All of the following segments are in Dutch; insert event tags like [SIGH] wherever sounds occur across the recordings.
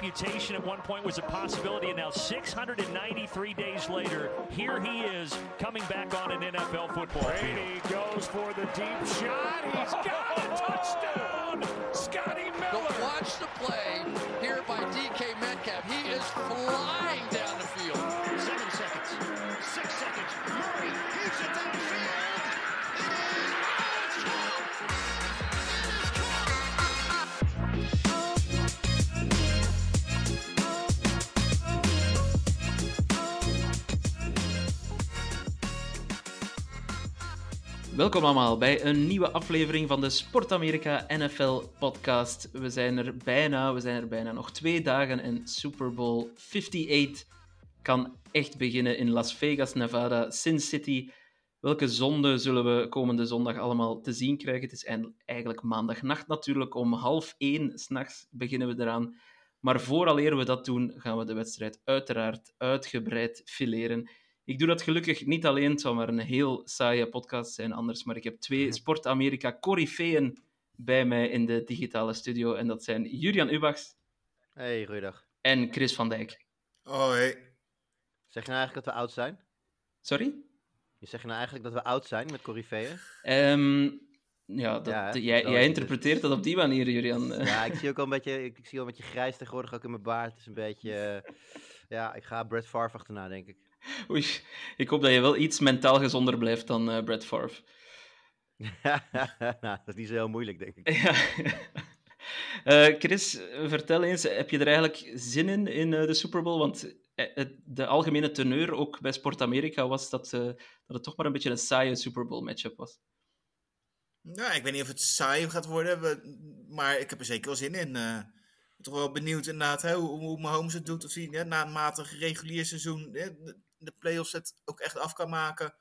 amputation at one point was a possibility, and now 693 days later, here he is coming back on an NFL football Brady goes for the deep shot. He's got a [LAUGHS] touchdown. Scotty Miller. But watch the play here Welkom allemaal bij een nieuwe aflevering van de Sport Amerika NFL podcast. We zijn er bijna, we zijn er bijna nog twee dagen en Super Bowl 58 kan echt beginnen in Las Vegas, Nevada, Sin City. Welke zonde zullen we komende zondag allemaal te zien krijgen? Het is eigenlijk maandagnacht natuurlijk, om half één s'nachts beginnen we eraan. Maar vooraleer we dat doen, gaan we de wedstrijd uiteraard uitgebreid fileren. Ik doe dat gelukkig niet alleen, het zou maar een heel saaie podcast zijn anders, maar ik heb twee Sport Amerika corifeeën bij mij in de digitale studio. En dat zijn Julian Ubachs Hey, goeiedag. en Chris van Dijk. Hoi. Zeg je nou eigenlijk dat we oud zijn? Sorry? Je zegt nou eigenlijk dat we oud zijn met Corifeeën? Ehm, ja, dat, Ja, jij, interpreteert dat op die manier, Julian. Eh, [LAUGHS] Ja, ik zie ook al een beetje, ik, ik zie al een beetje grijs tegenwoordig ook in mijn baard. Het is een beetje, [LAUGHS] ja, ik ga Brett Favre achterna, denk ik. [LAUGHS] Oei, ik hoop dat je wel iets mentaal gezonder blijft dan eh Brett Favre. [LAUGHS] nou, dat is niet zo heel moeilijk, denk ik. [LAUGHS] Ja. Eh, Chris, vertel eens, heb je er eigenlijk zin in, in eh, de Super Bowl? Want het- de algemene teneur, ook bij Sport Amerika, was dat, eh, dat het toch maar een beetje een saaie Super Bowl matchup was. Nou, ik weet niet of het saai gaat worden, maar ik heb er zeker wel zin in. eh. Ik ben toch wel benieuwd inderdaad hè, hoe, hoe Mahomes het doet. Of hij hè, na een matig regulier seizoen hè, de, de playoffs het ook echt af kan maken.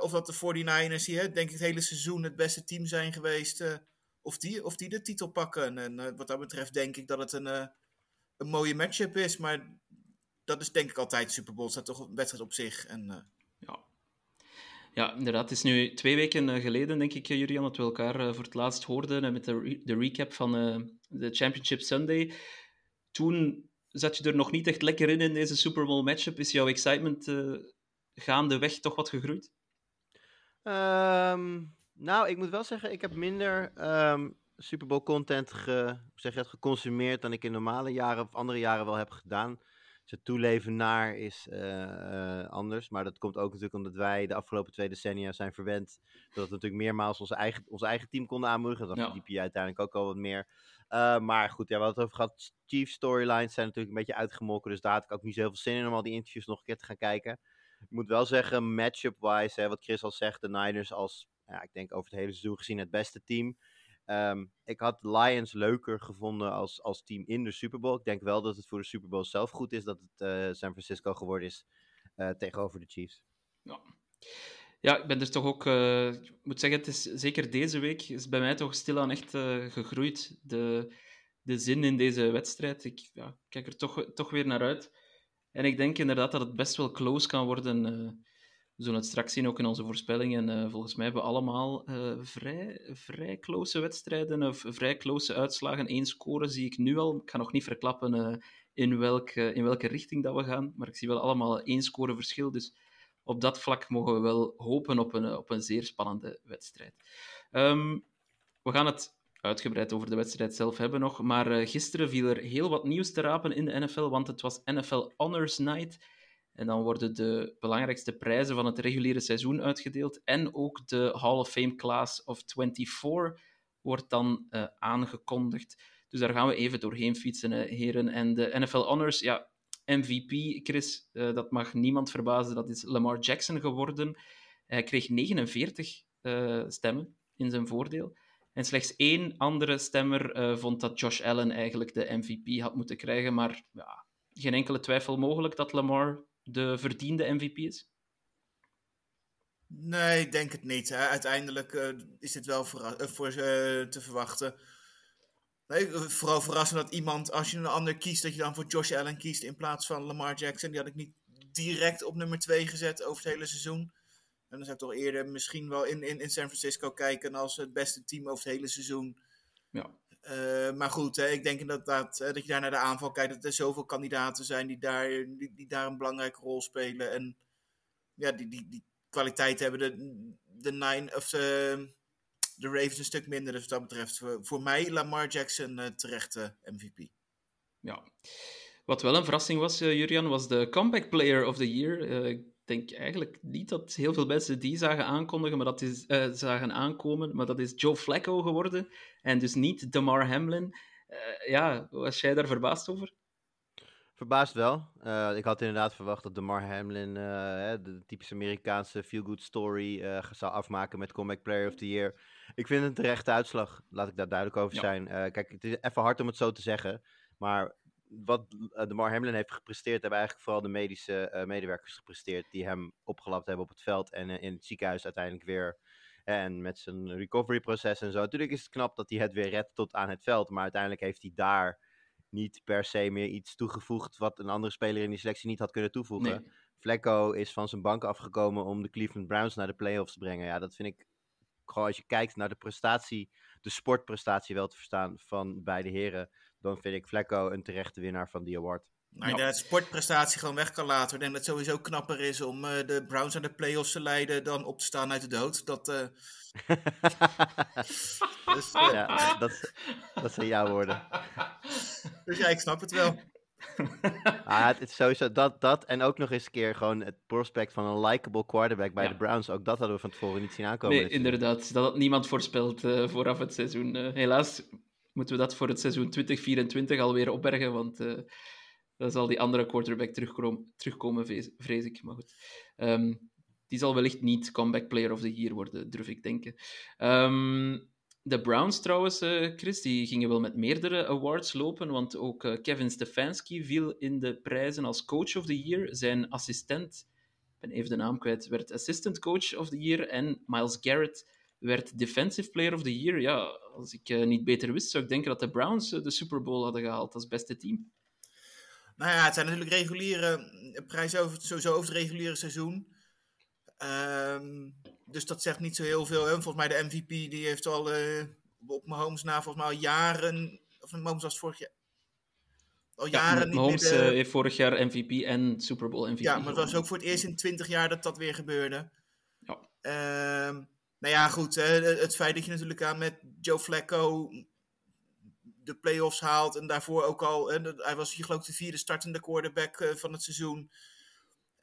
Of dat de 49ers hier, denk ik, het hele seizoen het beste team zijn geweest. eh, of, die, of die de titel pakken. En eh, wat dat betreft denk ik dat het een, eh, een mooie matchup is. Maar dat is denk ik altijd Super Bowl. Staat toch een wedstrijd op zich. En, Ja. ja, inderdaad. Het is nu twee weken geleden, denk ik, Julian, dat we elkaar voor het laatst hoorden met de, de recap van de Championship Sunday. Toen zat je er nog niet echt lekker in in deze Super Bowl matchup. Is jouw excitement eh gaandeweg toch wat gegroeid? Ehm, nou, ik moet wel zeggen, ik heb minder ehm Super Bowl content ge, zeg dat, geconsumeerd dan ik in normale jaren of andere jaren wel heb gedaan. Het toeleven naar is eh, eh, anders. Maar dat komt ook natuurlijk omdat wij de afgelopen twee decennia zijn verwend. Dat we natuurlijk meermaals onze eigen, ons eigen team konden aanmoedigen. Dan Ja. je uiteindelijk ook al wat meer. Eh, maar goed, ja, we hadden het over gehad. Chief storylines zijn natuurlijk een beetje uitgemolken. Dus daar had ik ook niet zo heel veel zin in om al die interviews nog een keer te gaan kijken. Ik moet wel zeggen, matchup-wise, wat Chris al zegt, de Niners als, ja, ik denk over het hele seizoen gezien, het beste team. Ehm, ik had Lions leuker gevonden als, als team in de Super Bowl. Ik denk wel dat het voor de Super Bowl zelf goed is dat het eh, San Francisco geworden is eh, tegenover de Chiefs. Ja. Ja, ik ben dus toch ook... eh, ik moet zeggen, het is zeker deze week is bij mij toch stilaan echt gegroeid. De, de zin in deze wedstrijd. Ik ja, kijk er toch, toch weer naar uit. En ik denk inderdaad dat het best wel close kan worden. We zullen het straks zien, ook in onze voorspellingen. Eh, volgens mij hebben we allemaal eh, vrij, vrij close wedstrijden of vrij close uitslagen. Eén score zie ik nu al. Ik ga nog niet verklappen eh, in, welk, eh, in welke richting dat we gaan. Maar ik zie wel allemaal één score verschil. Dus op dat vlak mogen we wel hopen op een, op een zeer spannende wedstrijd. Ehm, we gaan het uitgebreid over de wedstrijd zelf hebben nog, maar gisteren viel er heel wat nieuws te rapen in de NFL, want het was NFL Honors Night. En dan worden de belangrijkste prijzen van het reguliere seizoen uitgedeeld. En ook de Hall of Fame Class of 24 wordt dan eh, aangekondigd. Dus daar gaan we even doorheen fietsen, heren. En de NFL Honors, ja, MVP, Chris, eh, dat mag niemand verbazen, dat is Lamar Jackson geworden. Hij kreeg 49 eh, stemmen in zijn voordeel. En slechts één andere stemmer vond dat Josh Allen eigenlijk de MVP had moeten krijgen. Maar ja, geen enkele twijfel mogelijk dat Lamar de verdiende MVP is. Nee, ik denk het niet. Hè. Uiteindelijk eh, is dit wel eh, voor, eh, te verwachten. Nee, vooral verrassend dat iemand, als je een ander kiest, dat je dan voor Josh Allen kiest in plaats van Lamar Jackson. Die had ik niet direct op nummer 2 gezet over het hele seizoen. En dan zou ik toch eerder misschien wel in, in, in San Francisco kijken als het beste team over het hele seizoen. Ja. Eh, maar goed, hè, ik denk inderdaad uh, dat je daar naar de aanval kijkt. Dat er zoveel kandidaten zijn die daar, die, een belangrijke rol spelen. En ja, die, die, die kwaliteit hebben. De, de, nine, of de, de Ravens een stuk minder. Dus wat dat betreft voor, mij Lamar Jackson uh, terechte MVP. Ja. Wat wel een verrassing was, Jurian, was de Comeback Player of the Year. Ik denk eigenlijk niet dat heel veel mensen die zagen aankondigen, maar dat is, zagen aankomen. Maar dat is Joe Flacco geworden. En dus niet Damar Hamlin. ja, was jij daar verbaasd over? Verbaasd wel. Uh, ik had inderdaad verwacht dat Damar Hamlin uh, de typische Amerikaanse feel-good story uh, zou afmaken met Comeback Player of the Year. Ik vind het een terechte uitslag, laat ik daar duidelijk over ja. zijn. kijk, het is even hard om het zo te zeggen, maar wat Damar Hamlin heeft gepresteerd, hebben eigenlijk vooral de medische medewerkers gepresteerd die hem opgelapt hebben op het veld en in het ziekenhuis uiteindelijk weer. En met zijn recovery proces en zo. Natuurlijk is het knap dat hij het weer redt tot aan het veld, maar uiteindelijk heeft hij daar niet per se meer iets toegevoegd wat een andere speler in die selectie niet had kunnen toevoegen. Nee. Flecko is van zijn bank afgekomen om de Cleveland Browns naar de playoffs te brengen. Ja, dat vind ik gewoon als je kijkt naar de prestatie, de sportprestatie wel te verstaan van beide heren, dan vind ik Flecko een terechte winnaar van die award. Nou, je de sportprestatie gewoon weg kan laten. Ik denk dat het sowieso knapper is om uh, de Browns naar de playoffs te leiden dan op te staan uit de dood. Dat, uh... [LAUGHS] dus, uh... ja, dat, dat zijn jouw woorden. [LAUGHS] Dus ja, ik snap het wel. [LAUGHS] ah, het is sowieso dat, dat en ook nog eens een keer gewoon het prospect van een likable quarterback bij ja. de Browns. Ook dat hadden we van tevoren niet zien aankomen. Nee, inderdaad. Dat had niemand voorspeld vooraf het seizoen. helaas moeten we dat voor het seizoen 2024 alweer opbergen, want dan zal die andere quarterback terugkomen, terugkomen vrees ik. Maar goed. Um, die zal wellicht niet comeback player of the year worden, durf ik denken. Um, de Browns trouwens, uh, Chris, die gingen wel met meerdere awards lopen, want ook uh, Kevin Stefanski viel in de prijzen als coach of the year. Zijn assistent, ik ben even de naam kwijt, werd assistant coach of the year en Miles Garrett werd defensive player of the year. Ja, als ik uh, niet beter wist, zou ik denken dat de Browns de Super Bowl hadden gehaald als beste team. Nou ja, het zijn natuurlijk reguliere prijzen over, sowieso over het reguliere seizoen. Um, dus dat zegt niet zo heel veel. Hè? Volgens mij de MVP die heeft al uh, op Mahomes na volgens mij al jaren, of Mahomes was vorig jaar, al jaren ja, niet Mahomes meer de... heeft vorig jaar MVP en Super Bowl MVP. Ja, maar het was ook voor het eerst in 20 jaar dat dat weer gebeurde. Ja. Um, nou ja, goed. Het feit dat je natuurlijk aan met Joe Flacco de playoffs haalt. En daarvoor ook al, hij was hier geloof ik de vierde startende quarterback uh, van het seizoen.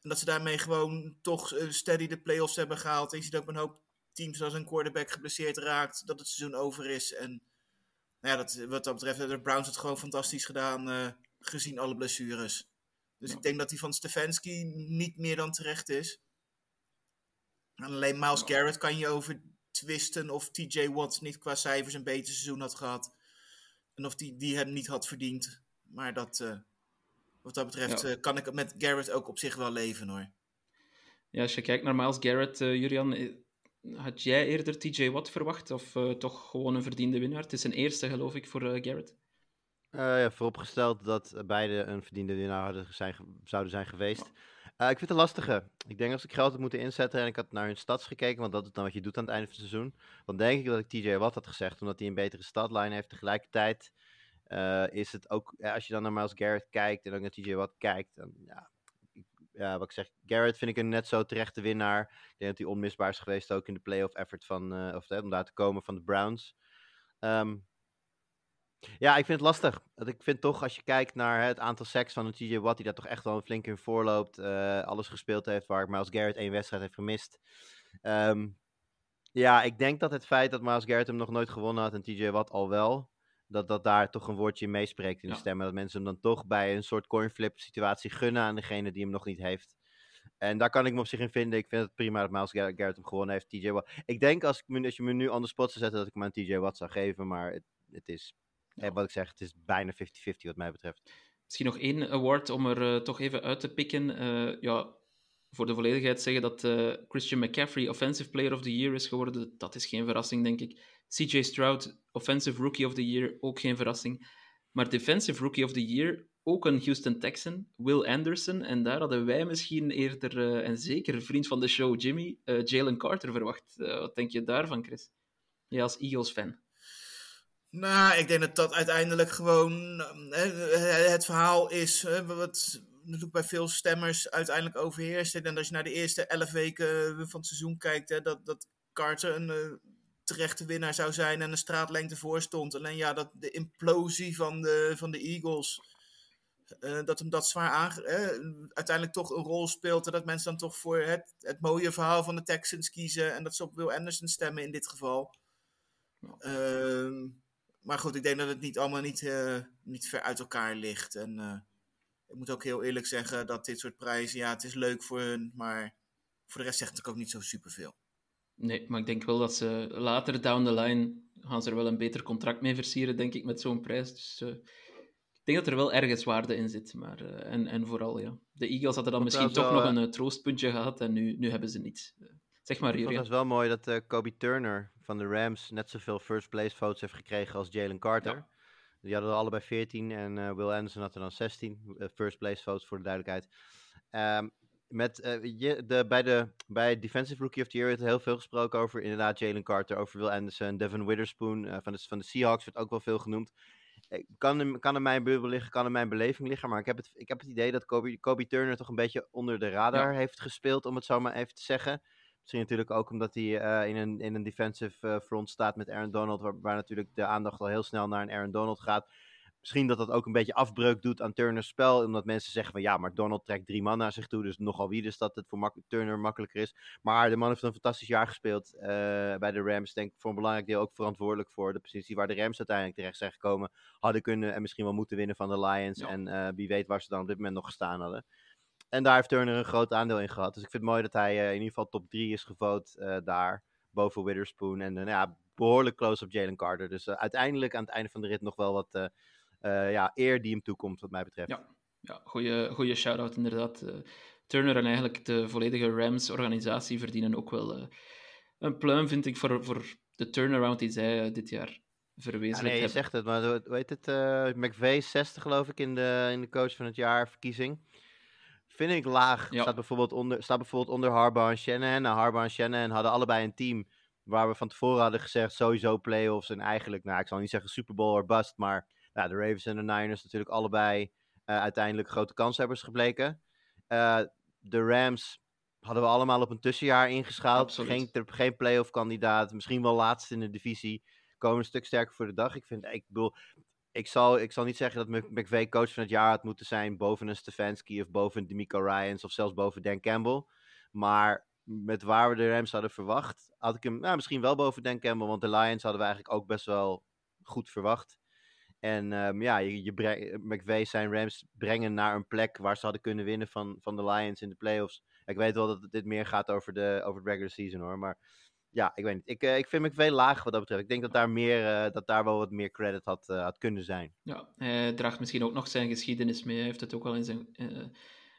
En dat ze daarmee gewoon toch uh, steady de playoffs hebben gehaald. En je ziet ook een hoop teams als een quarterback geblesseerd raakt, dat het seizoen over is. En nou ja, dat, wat dat betreft hebben de Browns het gewoon fantastisch gedaan, uh, gezien alle blessures. Dus ja. ik denk dat die van Stefanski niet meer dan terecht is. En alleen Miles ja. Garrett kan je over twisten of TJ Watt niet qua cijfers een beter seizoen had gehad. En of die, die hem niet had verdiend. Maar dat, uh, wat dat betreft ja. uh, kan ik met Garrett ook op zich wel leven hoor. Ja, als je kijkt naar Miles Garrett, uh, Julian, had jij eerder TJ Watt verwacht? Of toch gewoon een verdiende winnaar? Het is een eerste, geloof ik, voor Garrett. ja, vooropgesteld dat beide een verdiende winnaar hadden zijn, zouden zijn geweest. Uh, ik vind het lastige. Ik denk als ik geld had moeten inzetten en ik had naar hun stats gekeken, want dat is dan wat je doet aan het einde van het seizoen. Dan denk ik dat ik TJ Watt had gezegd, omdat hij een betere statline heeft. Tegelijkertijd uh, is het ook, als je dan naar Miles Garrett kijkt en ook naar TJ Watt kijkt, dan ja, ja, wat ik zeg, Garrett vind ik een net zo terechte winnaar. Ik denk dat hij onmisbaar is geweest ook in de playoff effort van, uh, of om daar te komen van de Browns. Um, ja, ik vind het lastig. Ik vind toch, als je kijkt naar het aantal seks van een TJ Watt, die daar toch echt wel flink in voorloopt, uh, alles gespeeld heeft, waar Miles Garrett één wedstrijd heeft gemist. Um, ja, ik denk dat het feit dat Miles Garrett hem nog nooit gewonnen had en TJ Watt al wel, dat dat daar toch een woordje meespreekt in de ja. stem. Dat mensen hem dan toch bij een soort coinflip situatie gunnen aan degene die hem nog niet heeft. En daar kan ik me op zich in vinden. Ik vind het prima dat Miles Garrett hem gewonnen heeft. TJ Watt. Ik denk als, ik, als je me nu aan de spot zou zetten dat ik hem aan TJ Watt zou geven. Maar het, het is ja. wat ik zeg, het is bijna 50-50 wat mij betreft. Misschien nog één award om er uh, toch even uit te pikken. Uh, ja, voor de volledigheid zeggen dat uh, Christian McCaffrey Offensive Player of the Year is geworden. Dat is geen verrassing, denk ik. CJ Stroud Offensive Rookie of the Year, ook geen verrassing. Maar Defensive Rookie of the Year, ook een Houston Texan, Will Anderson. En daar hadden wij misschien eerder, en zeker vriend van de show Jimmy, Jalen Carter verwacht. wat denk je daarvan, Chris? Jij als Eagles-fan. Nou, ik denk dat dat uiteindelijk gewoon eh, het verhaal is eh, wat natuurlijk bij veel stemmers uiteindelijk overheerst. En als je naar de eerste elf weken van het seizoen kijkt, hè, dat, dat Carter een uh, terechte winnaar zou zijn en een straatlengte voor stond. Alleen ja, dat de implosie van de, van de Eagles, uh, dat hem dat zwaar aange uiteindelijk toch een rol speelt. En dat mensen dan toch voor het, het mooie verhaal van de Texans kiezen en dat ze op Will Anderson stemmen in dit geval. Uh, maar goed, ik denk dat het niet allemaal niet, uh, niet ver uit elkaar ligt. En uh, ik moet ook heel eerlijk zeggen dat dit soort prijzen, ja, het is leuk voor hun, maar voor de rest zegt het ook niet zo superveel. Nee, maar ik denk wel dat ze later down the line gaan ze er wel een beter contract mee versieren, denk ik, met zo'n prijs. Dus uh, ik denk dat er wel ergens waarde in zit. Maar, en, en vooral, ja, de Eagles hadden dan misschien toch nog een troostpuntje gehad en nu, nu hebben ze niets. Zeg maar, Het was wel mooi dat uh, Kobe Turner van de Rams net zoveel first place votes heeft gekregen als Jalen Carter. Ja. Die hadden er allebei 14 en uh, Will Anderson had er dan 16 uh, first place votes voor de duidelijkheid. Um, met, je, de, bij, de, bij Defensive Rookie of the Year werd er heel veel gesproken over inderdaad Jalen Carter, over Will Anderson, Devin Witherspoon van, de, van de Seahawks werd ook wel veel genoemd. Kan, kan in mijn bubbel liggen, kan in mijn beleving liggen, maar ik heb het, ik heb het idee dat Kobe, Kobe Turner toch een beetje onder de radar ja. heeft gespeeld, om het zo maar even te zeggen. Misschien natuurlijk ook omdat hij uh, in, een, in een defensive uh, front staat met Aaron Donald, waar, waar, natuurlijk de aandacht al heel snel naar een Aaron Donald gaat. Misschien dat dat ook een beetje afbreuk doet aan Turner's spel, omdat mensen zeggen van ja, maar Donald trekt drie man naar zich toe, dus nogal wie dus dat het voor mak Turner makkelijker is. Maar de man heeft een fantastisch jaar gespeeld uh, bij de Rams, denk ik voor een belangrijk deel ook verantwoordelijk voor de positie waar de Rams uiteindelijk terecht zijn gekomen. Hadden kunnen en misschien wel moeten winnen van de Lions ja. en wie weet waar ze dan op dit moment nog gestaan hadden. En daar heeft Turner een groot aandeel in gehad. Dus ik vind het mooi dat hij uh, in ieder geval top 3 is gevoot uh, daar. Boven Witherspoon. En uh, ja, behoorlijk close op Jalen Carter. Dus uiteindelijk aan het einde van de rit nog wel wat ja, eer die hem toekomt, wat mij betreft. Ja, ja goede, goede shout-out inderdaad. Turner en eigenlijk de volledige Rams-organisatie verdienen ook wel een pluim, vind ik, voor, voor de turnaround die zij dit jaar verwezenlijkt ja, nee, je zegt het, maar heet het? McVeigh 60 geloof ik in de, in de coach van het jaar verkiezing. Vind ik laag. Ja. Staat, bijvoorbeeld onder, staat bijvoorbeeld onder Harbaugh en Shanahan. Nou, Harbaugh en Shanahan hadden allebei een team waar we van tevoren hadden gezegd sowieso playoffs en eigenlijk, nou ik zal niet zeggen Super Bowl or bust, maar nou, de Ravens en de Niners natuurlijk allebei uh, uiteindelijk grote kanshebbers gebleken. Uh, de Rams hadden we allemaal op een tussenjaar ingeschaald. Geen, geen playoff kandidaat, misschien wel laatst in de divisie. Komen een stuk sterker voor de dag. Ik vind, ik bedoel, ik zal, ik zal niet zeggen dat McVay coach van het jaar had moeten zijn boven een Stefanski of boven een Demico Ryans of zelfs boven Dan Campbell. Maar met waar we de Rams hadden verwacht, had ik hem nou, misschien wel boven Dan Campbell, want de Lions hadden we eigenlijk ook best wel goed verwacht. En um, ja, je, je breng, zijn Rams brengen naar een plek waar ze hadden kunnen winnen van, van de Lions in de playoffs. Ik weet wel dat dit meer gaat over, de, over het regular season hoor, maar ja, ik weet niet. Ik, uh, ik vind McVay laag wat dat betreft. Ik denk dat daar, meer, uh, dat daar wel wat meer credit had, uh, had kunnen zijn. Ja, hij draagt misschien ook nog zijn geschiedenis mee. Hij heeft het ook al in zijn,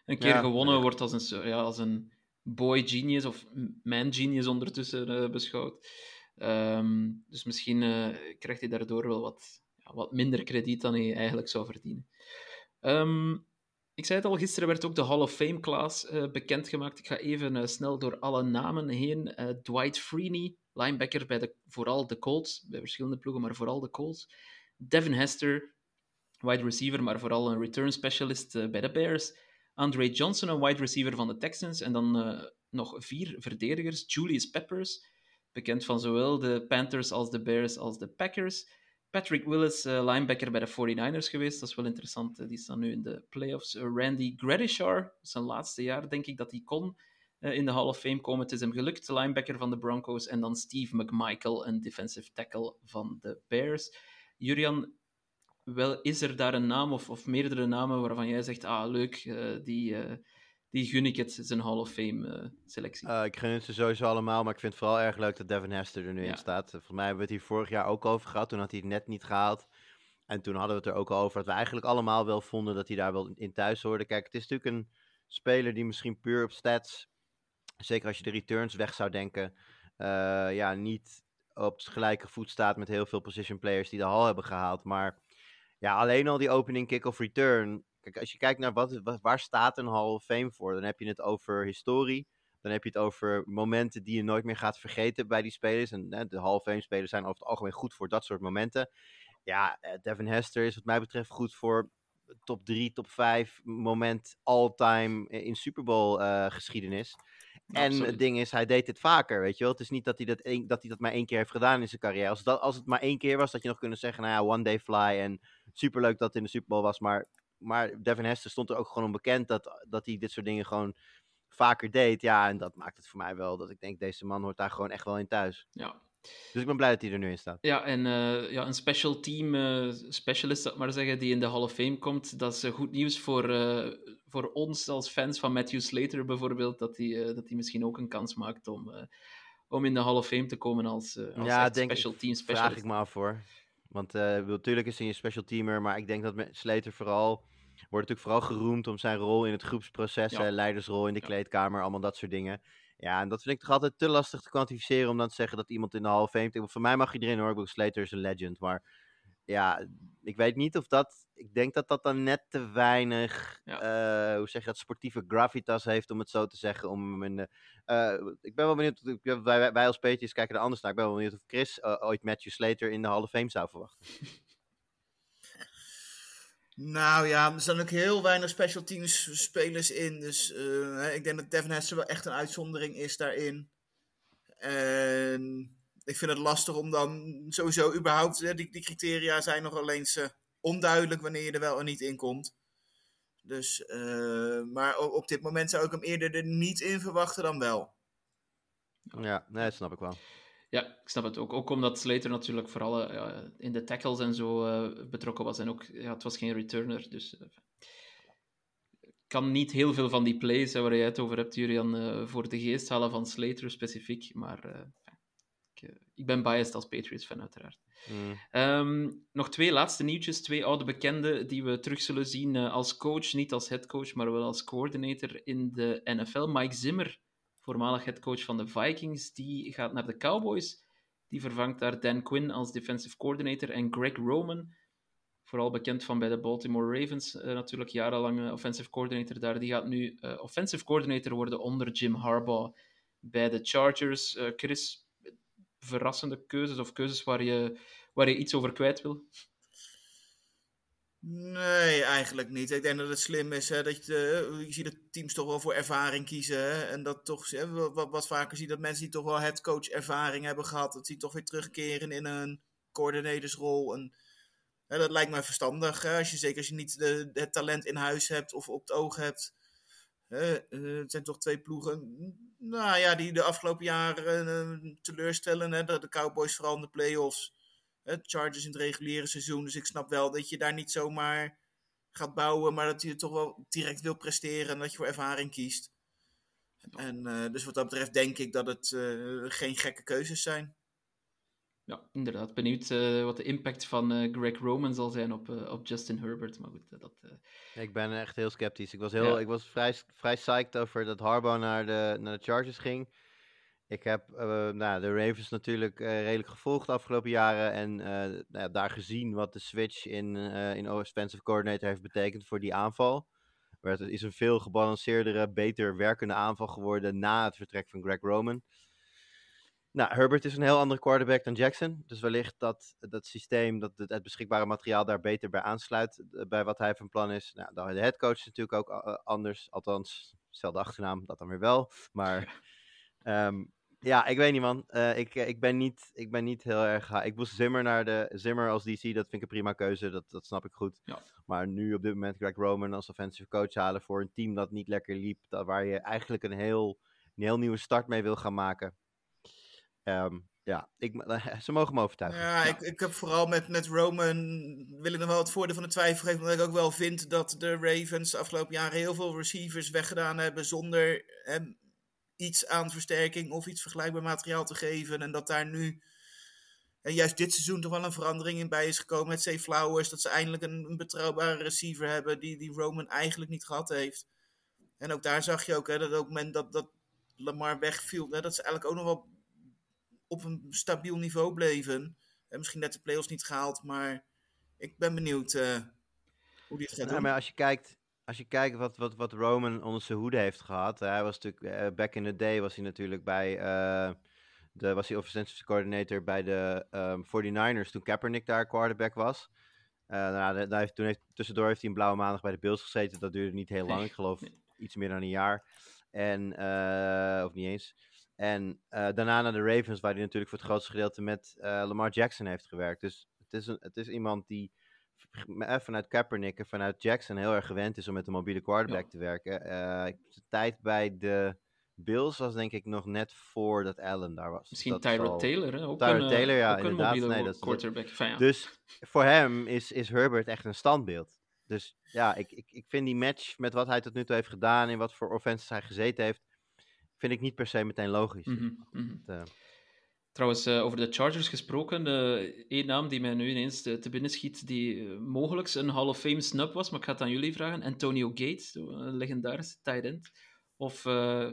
een keer ja, gewonnen. Ja. Wordt als een, ja, als een boy genius of man genius ondertussen beschouwd. Um, dus misschien krijgt hij daardoor wel wat, ja, wat minder krediet dan hij eigenlijk zou verdienen. Um, ik zei het al, gisteren werd ook de Hall of Fame-class uh, bekendgemaakt. Ik ga even uh, snel door alle namen heen. Uh, Dwight Freeney, linebacker bij de, vooral de Colts, bij verschillende ploegen, maar vooral de Colts. Devin Hester, wide receiver, maar vooral een return specialist bij de Bears. Andre Johnson, een wide receiver van de Texans. En dan nog vier verdedigers. Julius Peppers, bekend van zowel de Panthers als de Bears als de Packers. Patrick Willis, uh, linebacker bij de 49ers geweest. Dat is wel interessant. Die staan nu in de playoffs. Uh, Randy Gradishar, zijn laatste jaar denk ik dat hij kon uh, in de Hall of Fame komen. Het is hem gelukt, linebacker van de Broncos. En dan Steve McMichael, een defensive tackle van de Bears. Jurian, wel, is er daar een naam of, of meerdere namen waarvan jij zegt, ah leuk, die die gun ik het, zijn Hall of Fame uh, selectie. Uh, ik gun het ze sowieso allemaal, maar ik vind het vooral erg leuk dat Devin Hester er nu ja. in staat. Volgens mij hebben we het hier vorig jaar ook over gehad, toen had hij het net niet gehaald. En toen hadden we het er ook over dat we eigenlijk allemaal wel vonden dat hij daar wel in thuis hoorde. Kijk, het is natuurlijk een speler die misschien puur op stats, zeker als je de returns weg zou denken, uh, ja, niet op het gelijke voet staat met heel veel position players die de hal hebben gehaald. Maar ja, alleen al die opening kick-off return Kijk, als je kijkt naar wat, wat, waar staat een Hall of Fame voor, dan heb je het over historie. Dan heb je het over momenten die je nooit meer gaat vergeten bij die spelers. En hè, de Hall of Fame spelers zijn over het algemeen goed voor dat soort momenten. ja, eh, Devin Hester is wat mij betreft goed voor top 3, top 5 moment all-time in Super Bowl eh, geschiedenis. En het ding is, hij deed dit vaker, weet je wel. Het is niet dat hij dat, dat hij dat maar één keer heeft gedaan in zijn carrière. Als, dat, als het maar één keer was, dat je nog kunnen zeggen, nou ja, one day fly. En superleuk dat het in de Super Bowl was. Maar, maar Devin Hester stond er ook gewoon onbekend dat, dat hij dit soort dingen gewoon vaker deed. Ja, en dat maakt het voor mij wel dat ik denk, deze man hoort daar gewoon echt wel in thuis. Ja. Dus ik ben blij dat hij er nu in staat. Ja, en eh, ja, een special team eh, specialist, ik maar zeggen, die in de Hall of Fame komt, dat is eh, goed nieuws voor, voor ons als fans van Matthew Slater bijvoorbeeld, dat hij dat hij misschien ook een kans maakt om, om in de Hall of Fame te komen als, als Ja, denk special team Vraag specialist. ik me af hoor. Want eh, natuurlijk is hij een special teamer, maar ik denk dat Slater vooral wordt natuurlijk vooral geroemd om zijn rol in het groepsproces, Ja. eh, leidersrol in de kleedkamer, allemaal dat soort dingen. Ja, en dat vind ik toch altijd te lastig te kwantificeren om dan te zeggen dat iemand in de Hall of Fame... Voor mij mag iedereen hoor, ik bedoel, Slater is een legend, maar ja, ik weet niet of dat... Ik denk dat dat dan net te weinig, Ja. eh, hoe zeg je dat, sportieve gravitas heeft, om het zo te zeggen. Om hem in de, eh, ik ben wel benieuwd, wij, wij als Patriots kijken er anders naar. Ik ben wel benieuwd of Chris eh, ooit Matthew Slater in de Hall of Fame zou verwachten. [LAUGHS] Nou ja, er staan ook heel weinig special teams spelers in. Dus eh, ik denk dat Devin Hester wel echt een uitzondering is daarin. En ik vind het lastig om dan sowieso überhaupt... hè, die, die criteria zijn nogal eens eh, onduidelijk wanneer je er wel en niet in komt. Dus, eh, maar o- op dit moment zou ik hem eerder er niet in verwachten dan wel. Ja, nee, dat snap ik wel. Ja, ik snap het ook. Ook omdat Slater natuurlijk vooral eh, ja, in de tackles en zo eh, betrokken was. En ook, ja, het was geen returner. Dus ik kan niet heel veel van die plays hè, waar jij het over hebt, Julian, eh, voor de geest halen van Slater specifiek. Maar eh, ik, eh, ik ben biased als Patriots-fan, uiteraard. Mm. Ehm, nog twee laatste nieuwtjes. Twee oude bekenden die we terug zullen zien eh, als coach. Niet als headcoach, maar wel als coordinator in de NFL. Mike Zimmer, voormalig headcoach van de Vikings, die gaat naar de Cowboys. Die vervangt daar Dan Quinn als defensive coordinator. En Greg Roman, vooral bekend van bij de Baltimore Ravens, eh, natuurlijk jarenlang offensive coordinator daar. Die gaat nu offensive coordinator worden onder Jim Harbaugh bij de Chargers. Chris, verrassende keuzes of keuzes waar je, waar je iets over kwijt wil? Nee, eigenlijk niet. Ik denk dat het slim is hè, dat je, je ziet dat teams toch wel voor ervaring kiezen. En dat toch hè, wat, wat- vaker zie dat mensen die toch wel headcoach ervaring hebben gehad, dat die toch weer terugkeren in een coördinatorsrol. En, hè, dat lijkt mij verstandig. Hè, als je, zeker als je niet de, het talent in huis hebt of op het oog hebt. Eh, het zijn toch twee ploegen nou ja, die de afgelopen jaren eh, teleurstellen. Hè, de, Cowboys vooral in de playoffs. Hè, Chargers in het reguliere seizoen. Dus ik snap wel dat je daar niet zomaar gaat bouwen, maar dat je toch wel direct wil presteren en dat je voor ervaring kiest. En eh, dus wat dat betreft denk ik dat het geen gekke keuzes zijn. Ja, inderdaad. Benieuwd eh, wat de impact van eh, Greg Roman zal zijn op, eh, op Justin Herbert. Maar goed, dat... eh, Ik ben echt heel sceptisch. Ik was, heel, Ja. ik was vrij, vrij psyched over dat Harbaugh naar de, naar de Chargers ging. Ik heb eh, nou, de Ravens natuurlijk eh, redelijk gevolgd de afgelopen jaren. En eh, nou ja, daar gezien wat de switch in, eh in offensive coordinator heeft betekend voor die aanval. Maar het is een veel gebalanceerdere, beter werkende aanval geworden na het vertrek van Greg Roman. Nou, Herbert is een heel andere quarterback dan Jackson. Dus wellicht dat dat systeem, dat het, het beschikbare materiaal daar beter bij aansluit. eh, bij wat hij van plan is. Nou, de headcoach is natuurlijk ook eh, anders. Althans, dezelfde achternaam, dat dan weer wel. Maar [LAUGHS] ehm, ja, ik weet niet man. Eh, ik, eh, ik, ben niet, ik ben niet heel erg... ha- Ik moest Zimmer naar de... Zimmer als DC, dat vind ik een prima keuze. Dat, dat snap ik goed. Ja. Maar nu op dit moment Greg Roman als offensive coach halen voor een team dat niet lekker liep. Dat, waar je eigenlijk een heel, een heel nieuwe start mee wil gaan maken. Ehm, ja, ik, [LAUGHS] ze mogen me overtuigen. Ja, Ik, ik heb vooral met, met Roman wil ik nog wel het voordeel van de twijfel geven. Omdat ik ook wel vind dat de Ravens de afgelopen jaren heel veel receivers weggedaan hebben zonder hem iets aan versterking of iets vergelijkbaar materiaal te geven. En dat daar nu en juist dit seizoen toch wel een verandering in bij is gekomen met Zay Flowers. Dat ze eindelijk een, een betrouwbare receiver hebben die, die Roman eigenlijk niet gehad heeft. En ook daar zag je ook hè, dat op het moment dat, dat Lamar wegviel, hè, dat ze eigenlijk ook nog wel op een stabiel niveau bleven. En misschien net de playoffs niet gehaald, maar ik ben benieuwd eh, hoe die gaat Nou, doen. maar als je kijkt, als je kijkt wat, wat, wat Roman onder zijn hoede heeft gehad. Hij was natuurlijk, eh, back in the day was hij natuurlijk bij eh, de, was hij offensive coordinator bij de ehm 49ers toen Kaepernick daar quarterback was. Eh, nou, da- daar heeft, toen heeft, tussendoor heeft hij een blauwe maandag bij de Bills gezeten. Dat duurde niet heel lang, ik geloof [LAUGHS] iets meer dan een jaar. En, eh, of niet eens. En eh, daarna naar de Ravens, waar hij natuurlijk voor het grootste gedeelte met eh, Lamar Jackson heeft gewerkt. Dus het is, een, het is iemand die eh, vanuit Kaepernick en vanuit Jackson heel erg gewend is om met een mobiele quarterback Ja. te werken. De tijd bij de Bills was denk ik nog net voordat Allen daar was. Misschien Tyrod Taylor, hè? Ook Tyrod een, Taylor, ja, ook een inderdaad. mobiele Nee, dat is- quarterback. Ja. Dus voor hem is, is Herbert echt een standbeeld. Dus ja, ik, ik, ik vind die match met wat hij tot nu toe heeft gedaan en wat voor offenses hij gezeten heeft, vind ik niet per se meteen logisch. Mhm, mhm. Dat, eh, Trouwens, eh, over de Chargers gesproken, eh één naam die mij nu ineens te, te binnen schiet, die mogelijk een Hall of Fame snub was, maar ik ga het aan jullie vragen. Antonio Gates, zo, een legendarische tight end. Of, eh,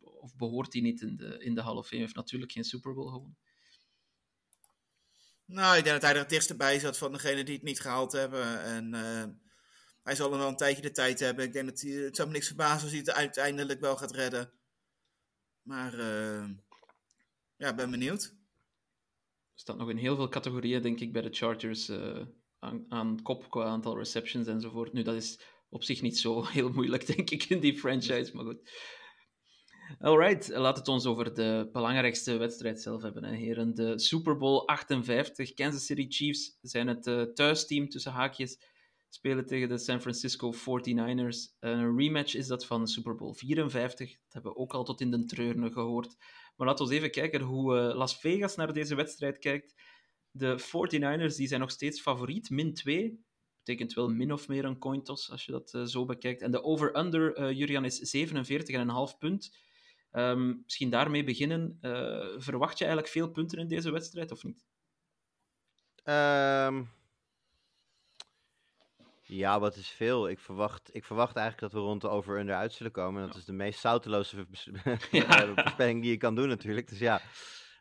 of behoort hij niet in de, in de Hall of Fame? Heeft natuurlijk geen Super Bowl gewonnen. Nou, ik denk dat hij er het dichtst bij zat van degene die het niet gehaald hebben. En eh, hij zal er wel een tijdje de tijd hebben. Ik denk dat hij, het zou me niks verbazen als hij het uiteindelijk wel gaat redden. Maar eh, ja, ben benieuwd. Er staat nog in heel veel categorieën, denk ik, bij de Chargers eh, aan, aan kop qua aantal receptions enzovoort. Nu, dat is op zich niet zo [LAUGHS] heel moeilijk, denk ik, in die franchise, maar goed. Alright, laat het ons over de belangrijkste wedstrijd zelf hebben, hè. De Super Bowl 58. Kansas City Chiefs zijn het eh, thuisteam tussen haakjes. Spelen tegen de San Francisco 49ers. Een rematch is dat van Super Bowl 54. Dat hebben we ook al tot in de treuren gehoord. Maar laten we even kijken hoe eh, Las Vegas naar deze wedstrijd kijkt. De 49ers die zijn nog steeds favoriet, min 2. Betekent wel min of meer een coin toss als je dat eh, zo bekijkt. En de over-under, eh Jurian, is 47,5 punt. Ehm, misschien daarmee beginnen. Eh, verwacht je eigenlijk veel punten in deze wedstrijd of niet? Ehm, ja, wat is veel? Ik verwacht, ik verwacht eigenlijk dat we rond de over-under uit zullen komen. Dat is de meest zouteloze [LAUGHS] [LAUGHS] Ja. [LAUGHS] voorspelling die je kan doen natuurlijk. Dus ja,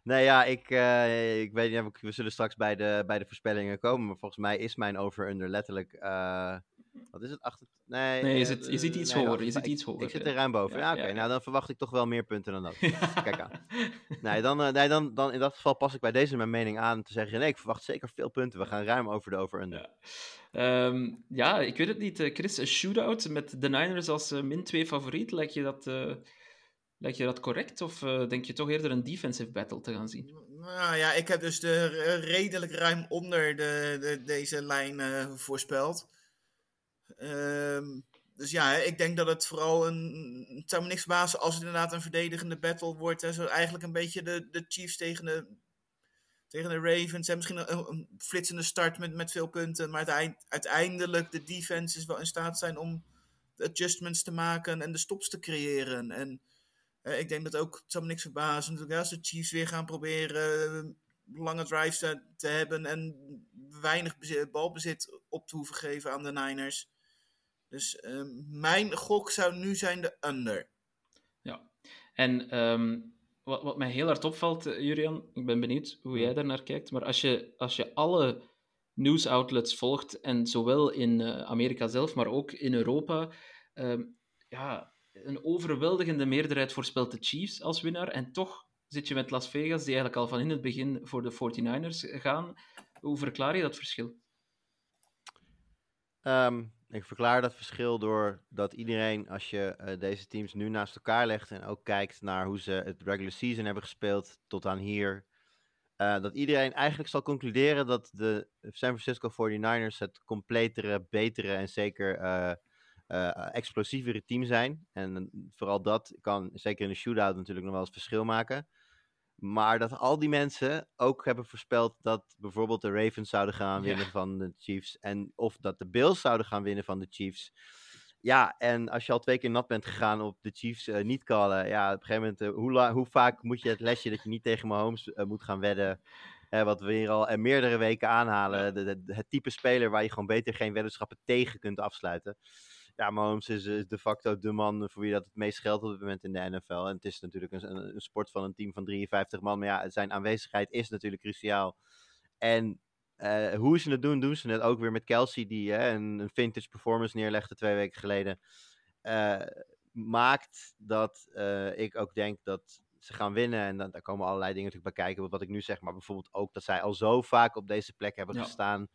nee ja, ik, eh, ik weet niet, we- we zullen straks bij de, bij de voorspellingen komen. Maar volgens mij is mijn over-under letterlijk, eh, wat is het? Acht, nee, Nee, je eh, zit- je zit iets nee, hoger, je zit iets hoger, Ik zit ja. er ruim boven. Ja, Ja, oké, nou dan verwacht ik toch wel meer punten dan dat. [LAUGHS] Kijk aan. Nee, dan, eh, nee dan, dan in dat geval pas ik bij deze mijn mening aan te zeggen, nee, ik verwacht zeker veel punten. We gaan ruim over de over-under. Ja. Ehm, ja, ik weet het niet. eh, Chris, een shootout met de Niners als eh, min 2 favoriet, lijkt je dat, eh, lijkt je dat correct? Of eh, denk je toch eerder een defensive battle te gaan zien? Nou ja, ik heb dus de redelijk ruim onder de, de, deze lijn eh, voorspeld. Ehm, dus ja, ik denk dat het vooral een. Het zou me niks verbazen als het inderdaad een verdedigende battle wordt. Hè. Zo eigenlijk een beetje de, de Chiefs tegen de, tegen de Ravens. En misschien een, flitsende start met, met veel punten. Maar uiteind- uiteindelijk de defenses wel in staat zijn om adjustments te maken en de stops te creëren. En eh, ik denk dat ook, het zou me niks verbazen, natuurlijk, als de Chiefs weer gaan proberen eh, lange drives te, te hebben en weinig bezit- balbezit op te hoeven geven aan de Niners. Dus eh, mijn gok zou nu zijn de under. Ja. En ehm, wat, wat mij heel hard opvalt, eh, Julian, ik ben benieuwd hoe jij daar naar kijkt, maar als je, als je alle nieuwsoutlets volgt, en zowel in eh, Amerika zelf, maar ook in Europa, ehm, ja, een overweldigende meerderheid voorspelt de Chiefs als winnaar, en toch zit je met Las Vegas, die eigenlijk al van in het begin voor de 49ers gaan. Hoe verklaar je dat verschil? Ehm, ik verklaar dat verschil door dat iedereen, als je eh, deze teams nu naast elkaar legt en ook kijkt naar hoe ze het regular season hebben gespeeld tot aan hier, eh, dat iedereen eigenlijk zal concluderen dat de San Francisco 49ers het completere, betere en zeker eh, explosievere team zijn. En vooral dat kan zeker in de shootout natuurlijk nog wel eens verschil maken. Maar dat al die mensen ook hebben voorspeld dat bijvoorbeeld de Ravens zouden gaan Ja. winnen van de Chiefs. En of dat de Bills zouden gaan winnen van de Chiefs. Ja, en als je al twee keer nat bent gegaan op de Chiefs eh, niet callen. Ja, op een gegeven moment, eh, hoe, la- hoe vaak moet je het lesje dat je niet tegen Mahomes eh, moet gaan wedden. Hè, wat we hier al meerdere weken aanhalen. De, de- het type speler waar je gewoon beter geen weddenschappen tegen kunt afsluiten. Ja, Mahomes is, is de facto de man voor wie dat het meest geldt op dit moment in de NFL. En het is natuurlijk een, een, sport van een team van 53 man. Maar ja, zijn aanwezigheid is natuurlijk cruciaal. En eh, hoe ze het doen, doen ze het ook weer met Kelsey, die hè, een, een vintage performance neerlegde twee weken geleden. eh, maakt dat eh, ik ook denk dat ze gaan winnen en dan, daar komen allerlei dingen natuurlijk bij kijken. Wat ik nu zeg, maar bijvoorbeeld ook dat zij al zo vaak op deze plek hebben Ja. gestaan.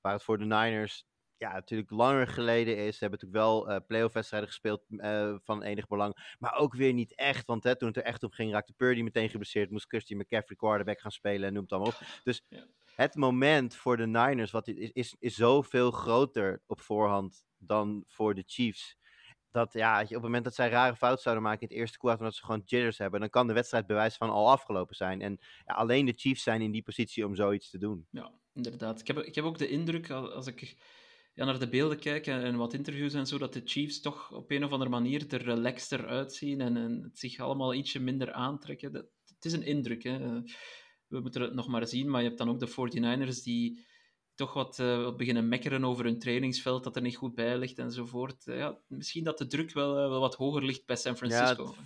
Waar het voor de Niners ja, natuurlijk langer geleden is. Ze hebben natuurlijk wel eh playoff wedstrijden gespeeld eh, van enig belang. Maar ook weer niet echt. Want hè, toen het er echt om ging, raakte Purdy meteen geblesseerd. Moest Christian McCaffrey quarterback gaan spelen en noem het allemaal op. Dus Ja. het moment voor de Niners wat is, is, is zoveel groter op voorhand dan voor de Chiefs. Dat ja, op het moment dat zij rare fouten zouden maken in het eerste kwart, omdat ze gewoon jitters hebben, dan kan de wedstrijd bewijs van al afgelopen zijn. En ja, alleen de Chiefs zijn in die positie om zoiets te doen. Ja, inderdaad. Ik heb, ik heb ook de indruk, al- als ik ja, naar de beelden kijk en, en wat interviews en zo, dat de Chiefs toch op een of andere manier er relaxter uitzien en, en het zich allemaal ietsje minder aantrekken. Dat, het is een indruk, hè. Eh, We moeten het nog maar zien, maar je hebt dan ook de 49ers die toch wat, eh, wat beginnen mekkeren over hun trainingsveld, dat er niet goed bij ligt enzovoort. Eh, ja, misschien dat de druk wel, wel wat hoger ligt bij San Ja, Francisco. het,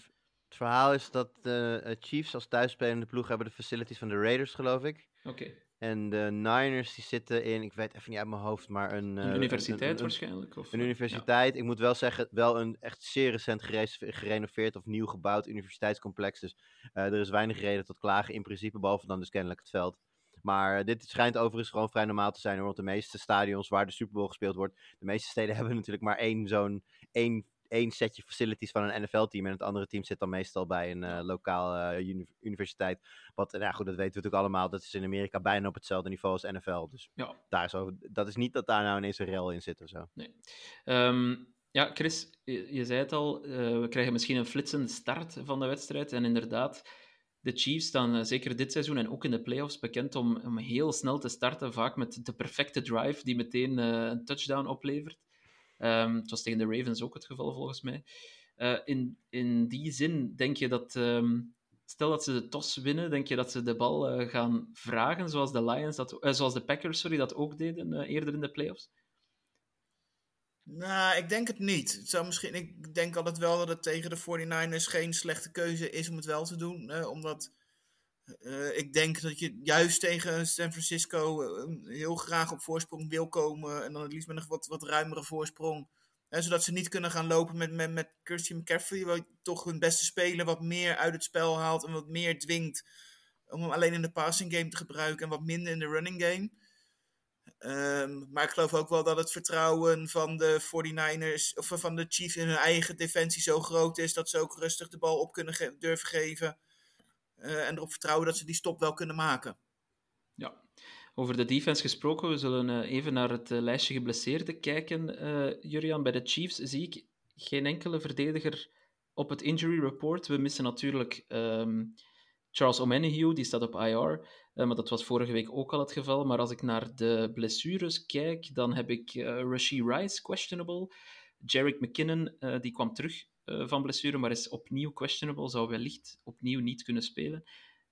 het verhaal is dat de Chiefs als thuisspelende ploeg hebben de facilities van de Raiders, geloof ik. Oké, En de Niners die zitten in, ik weet even niet uit mijn hoofd, maar een... eh, een een- universiteit een- een- waarschijnlijk? Of, Een ja. universiteit. Ik moet wel zeggen, wel een echt zeer recent gerenoveerd of nieuw gebouwd universiteitscomplex. Dus eh, er is weinig reden tot klagen in principe, behalve dan dus kennelijk het veld. Maar eh, dit schijnt overigens gewoon vrij normaal te zijn. hoor, Want de meeste stadions waar de Super Bowl gespeeld wordt, de meeste steden [LAUGHS] hebben natuurlijk maar één zo'n één, één setje facilities van een NFL-team. En het andere team zit dan meestal bij een eh, lokaal eh, uni- universiteit. Wat, nou ja, goed, dat weten we natuurlijk allemaal. Dat is in Amerika bijna op hetzelfde niveau als NFL. Dus Ja. daar is over, dat is niet dat daar nou ineens een rel in zit of zo. Ehm, ja, Chris, je, zei het al, eh, we krijgen misschien een flitsende start van de wedstrijd. En inderdaad, de Chiefs staan zeker dit seizoen en ook in de playoffs bekend om, om heel snel te starten, vaak met de perfecte drive die meteen een touchdown oplevert. Ehm, het was tegen de Ravens ook het geval, volgens mij. Eh, in, in die zin denk je dat, ehm, stel dat ze de tos winnen, denk je dat ze de bal eh, gaan vragen, zoals de, Lions dat, eh, zoals de Packers sorry, dat ook deden eerder in de playoffs? Nou, ik denk het niet. Zou misschien, ik denk altijd wel dat het tegen de 49ers geen slechte keuze is om het wel te doen. omdat eh, ik denk dat je juist tegen San Francisco eh, heel graag op voorsprong wil komen. En dan het liefst met een wat, wat ruimere voorsprong. Hè, zodat ze niet kunnen gaan lopen met, met, met Christian McCaffrey. Wat toch hun beste speler wat meer uit het spel haalt en wat meer dwingt. Om hem alleen in de passing game te gebruiken en wat minder in de running game. Ehm, maar ik geloof ook wel dat het vertrouwen van de 49ers of van de Chiefs in hun eigen defensie zo groot is dat ze ook rustig de bal op kunnen ge- durven geven. Eh, en erop vertrouwen dat ze die stop wel kunnen maken. Ja, over de defense gesproken, we zullen eh, even naar het eh, lijstje geblesseerden kijken. Eh Jurian, bij de Chiefs zie ik geen enkele verdediger op het injury report. We missen natuurlijk ehm, Charles O'Menihue, die staat op IR, maar dat was vorige week ook al het geval. Maar als ik naar de blessures kijk, dan heb ik Rashee Rice, questionable. Jarek McKinnon, die kwam terug van blessure, maar is opnieuw questionable, zou wellicht opnieuw niet kunnen spelen.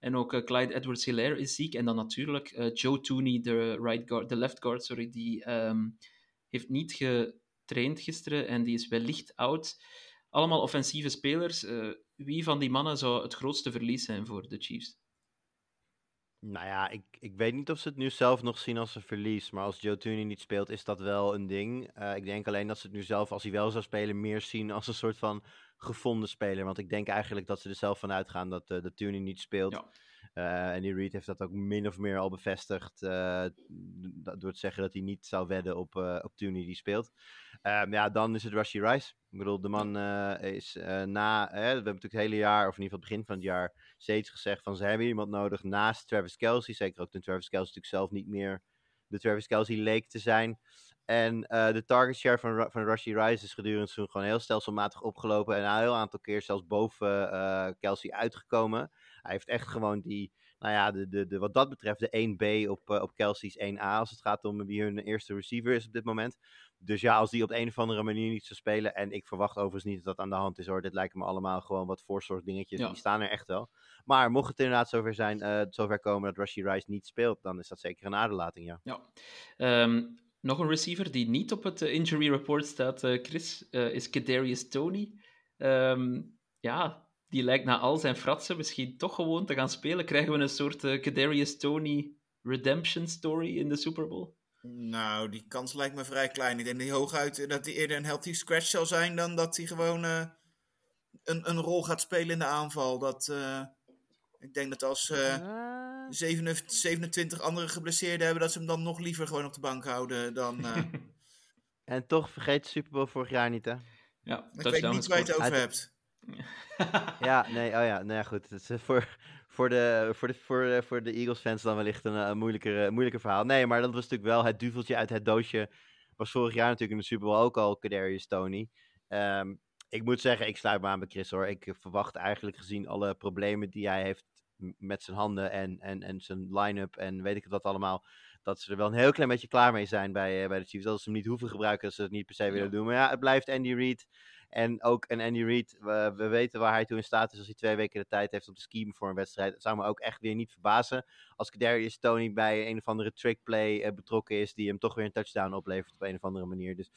En ook eh, Clyde Edwards-Hilaire is ziek. En dan natuurlijk eh, Joe Tooney, de, right guard, de left guard, sorry, die ehm, heeft niet getraind gisteren en die is wellicht oud. Allemaal offensieve spelers. Eh, wie van die mannen zou het grootste verlies zijn voor de Chiefs? Nou ja, ik, ik weet niet of ze het nu zelf nog zien als een verlies. Maar als Joe Tooney niet speelt, is dat wel een ding. Eh, ik denk alleen dat ze het nu zelf, als hij wel zou spelen, meer zien als een soort van gevonden speler. Want ik denk eigenlijk dat ze er zelf van uitgaan dat, eh dat Tooney niet speelt. Ja. Eh, en die Reed heeft dat ook min of meer al bevestigd. door te zeggen dat hij niet zou wedden op, eh op Tooney die speelt. Ehm, ja, dan is het Rushy Rice. Ik bedoel, de man eh, is eh, na... Hè, we hebben natuurlijk het hele jaar, of in ieder geval het begin van het jaar... steeds gezegd van ze hebben iemand nodig naast Travis Kelsey. Zeker ook toen Travis Kelsey natuurlijk zelf niet meer de Travis Kelsey leek te zijn. En eh, de target share van, van Rushy Rice is gedurende het seizoen gewoon heel stelselmatig opgelopen. En een heel aantal keer zelfs boven Kelsey uitgekomen. Hij heeft echt gewoon die, nou ja, de, de, de, wat dat betreft de 1B op, op Kelsey's 1A. Als het gaat om wie hun eerste receiver is op dit moment. Dus ja, als die op een of andere manier niet zou spelen. En ik verwacht overigens niet dat dat aan de hand is hoor. Dit lijken me allemaal gewoon wat voorzorg dingetjes. Ja. Die staan er echt wel. Maar mocht het inderdaad zover zijn, eh, zover komen dat Rushy Rice niet speelt. Dan is dat zeker een aderlating, ja. Ja. Ehm, nog een receiver die niet op het eh, injury report staat, eh, Chris, is Kadarius Tony. Ehm, ja, die lijkt na al zijn fratsen misschien toch gewoon te gaan spelen. Krijgen we een soort Kadarius Tony redemption story in de Super Bowl? Nou, die kans lijkt me vrij klein. Ik denk hij hooguit dat hij eerder een healthy scratch zal zijn dan dat hij gewoon eh, een, een rol gaat spelen in de aanval. Dat, eh, ik denk dat als eh, Ah. 27, 27 andere geblesseerden hebben, dat ze hem dan nog liever gewoon op de bank houden dan... eh, [LAUGHS] En toch vergeet de Super Bowl vorig jaar niet, hè? Ja, ik weet niet waar je het over Uit- hebt. Ja, nee, oh ja, nou ja, goed. Het is eh, voor, voor, de, voor, de, voor, de, voor de Eagles-fans dan wellicht een, eh, moeilijker, eh, moeilijker verhaal. Nee, maar dat was natuurlijk wel het duveltje uit het doosje. Was vorig jaar natuurlijk in de Super Bowl ook al Kadarius Tony. Ehm, ik moet zeggen, ik sluit me aan bij Chris hoor. Ik eh, verwacht eigenlijk gezien alle problemen die hij heeft met zijn handen en, en, en zijn line-up en weet ik het wat allemaal. Dat ze er wel een heel klein beetje klaar mee zijn bij, eh, bij de Chiefs. Dat ze hem niet hoeven gebruiken, dat ze het niet per se willen Ja. doen. Maar ja, het blijft Andy Reid. En ook een Andy Reid, we, we weten waar hij toe in staat is als hij twee weken de tijd heeft om te skiën voor een wedstrijd. Het zou me ook echt weer niet verbazen als Kadarius Tony bij een of andere trickplay eh, betrokken is die hem toch weer een touchdown oplevert op een of andere manier. Dus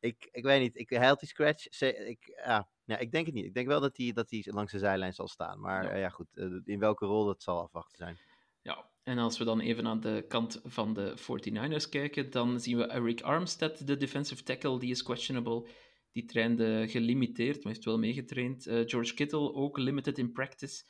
ik, ik weet niet, ik, hij had die scratch. Ik, ja, ja, ik denk het niet. Ik denk wel dat hij, dat langs de zijlijn zal staan. Maar Ja. ja, ja goed, eh, in welke rol dat zal afwachten zijn. Ja, en als we dan even aan de kant van de 49ers kijken, dan zien we Eric Armstead, de defensive tackle, die is questionable. Die trainde gelimiteerd, maar heeft wel meegetraind. Eh, George Kittle ook limited in practice.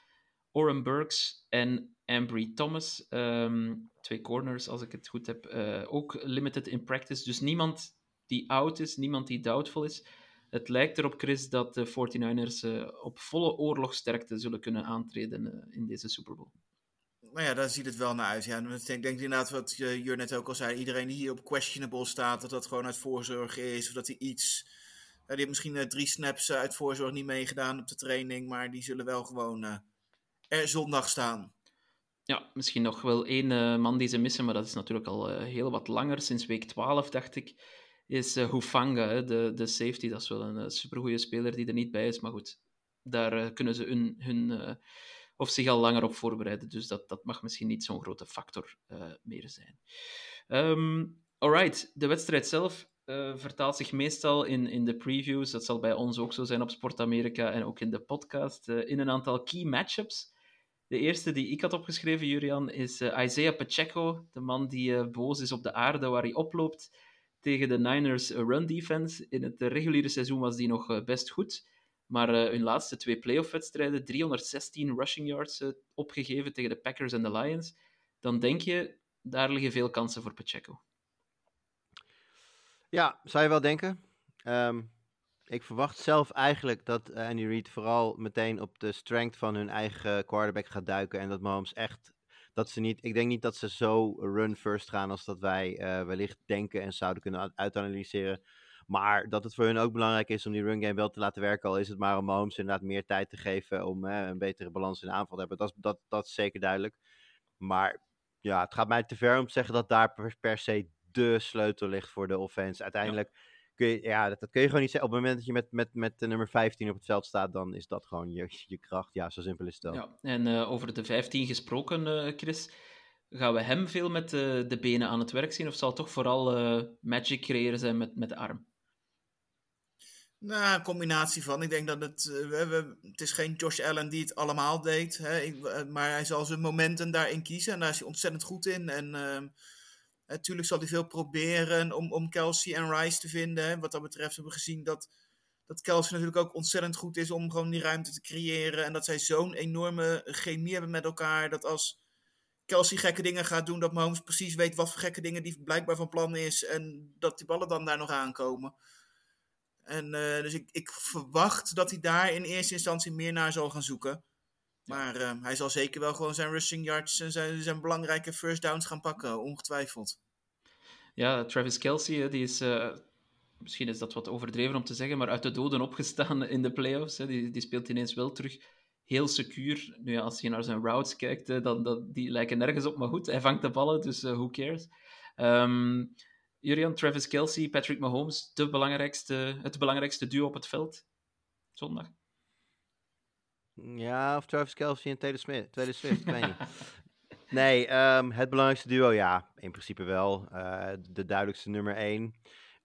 Oren Burks en Ambry Thomas, ehm, twee corners als ik het goed heb, eh, ook limited in practice. Dus niemand die out is, niemand die doubtful is. Het lijkt erop, Chris, dat de 49ers eh, op volle oorlogsterkte zullen kunnen aantreden eh, in deze Super Bowl. Maar ja, daar ziet het wel naar uit. Ja. Ik denk inderdaad wat Jur net ook al zei. Iedereen die hier op questionable staat, dat dat gewoon uit voorzorg is. Of dat hij iets... Ja, die heeft misschien eh, drie snaps eh, uit voorzorg niet meegedaan op de training. Maar die zullen wel gewoon eh, er zondag staan. Ja, misschien nog wel één eh, man die ze missen, maar dat is natuurlijk al eh, heel wat langer. Sinds week 12, dacht ik, is eh Hufanga, de, de safety. Dat is wel een uh, supergoeie speler die er niet bij is. Maar goed, daar eh, kunnen ze hun, hun eh, of zich al langer op voorbereiden. Dus dat, dat mag misschien niet zo'n grote factor eh, meer zijn. Um, alright, de wedstrijd zelf uh, vertaalt zich meestal in, in de previews. Dat zal bij ons ook zo zijn op Sport Amerika en ook in de podcast. Uh, in een aantal key matchups. De eerste die ik had opgeschreven, Julian, is uh, Isaiah Pacheco. De man die boos is op de aarde waar hij oploopt tegen de Niners run defense. In het reguliere seizoen was die nog best goed. Maar hun laatste twee playoff-wedstrijden, 316 rushing yards opgegeven tegen de Packers en de Lions. Dan denk je, daar liggen veel kansen voor Pacheco. Ja, zou je wel denken. Um, ik verwacht zelf eigenlijk dat Andy Reid vooral meteen op de strength van hun eigen quarterback gaat duiken. En dat Mahomes echt, dat ze niet, ik denk niet dat ze zo run first gaan als dat wij uh, wellicht denken en zouden kunnen uitanalyseren. Maar dat het voor hun ook belangrijk is om die run game wel te laten werken. Al is het maar om Mahomes inderdaad meer tijd te geven om eh, een betere balans in de aanval te hebben. Dat is, dat, dat zeker duidelijk. Maar ja, het gaat mij te ver om te zeggen dat daar per se de sleutel ligt voor de offense. Uiteindelijk ja. kun je, ja, dat, dat, kun je gewoon niet zeggen. Op het moment dat je met, met, met de nummer 15 op het veld staat, dan is dat gewoon je, [LAUGHS] je kracht. Ja, zo simpel is het wel. Ja, en uh, over de 15 gesproken, uh, Chris. Gaan we hem veel met uh, de benen aan het werk zien? Of zal het toch vooral uh, magic creëren zijn met, met de arm? Nou, een combinatie van. Ik denk dat het. We, we, het is geen Josh Allen die het allemaal deed. Hè, ik, maar hij zal zijn momenten daarin kiezen. En daar is hij ontzettend goed in. En uh, natuurlijk zal hij veel proberen om, om Kelsey en Rice te vinden. Wat dat betreft hebben we gezien dat, dat Kelsey natuurlijk ook ontzettend goed is om gewoon die ruimte te creëren. En dat zij zo'n enorme chemie hebben met elkaar. Dat als Kelsey gekke dingen gaat doen, dat Mahomes precies weet wat voor gekke dingen die blijkbaar van plan is. En dat die ballen dan daar nog aankomen. En uh, dus ik, ik, verwacht dat hij daar in eerste instantie meer naar zal gaan zoeken. Maar uh, hij zal zeker wel gewoon zijn rushing yards en zijn, zijn belangrijke first downs gaan pakken, ongetwijfeld. Ja, Travis Kelsey, die is, uh, misschien is dat wat overdreven om te zeggen, maar uit de doden opgestaan [LAUGHS] in de playoffs. Hè. Die, die speelt ineens wel terug heel secuur. Nu ja, als je naar zijn routes kijkt, dan, dan, die lijken nergens op, maar goed, hij vangt de ballen, dus who cares. Um, Jurian, Travis Kelsey, Patrick Mahomes, de belangrijkste, het belangrijkste duo op het veld zondag? Ja, of Travis Kelsey en Taylor Smith, Taylor Swift, ik weet niet. [LAUGHS] Nee, um, het belangrijkste duo, ja, in principe wel. Uh, de duidelijkste nummer één.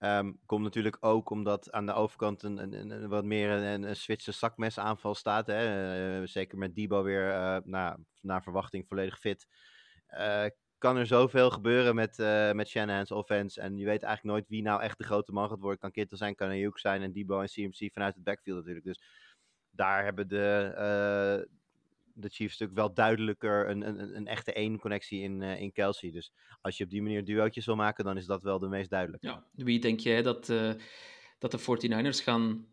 Um, komt natuurlijk ook omdat aan de overkant een, een, een wat meer een, een Zwitser zakmesaanval staat. Hè? Uh, zeker met Debo weer uh, naar verwachting volledig fit. Uh, kan er zoveel gebeuren met, met Shanahan's offense. En je weet eigenlijk nooit wie nou echt de grote man gaat worden. Kan Kittel zijn, kan Ayuk zijn en Debo en CMC vanuit het backfield natuurlijk. Dus daar hebben de, uh, de Chiefs natuurlijk wel duidelijker een, een, een echte één-connectie in, uh, in Kelsey. Dus als je op die manier duootjes wil maken, dan is dat wel de meest duidelijke. Ja. Wie denk jij dat, uh, dat de 49ers gaan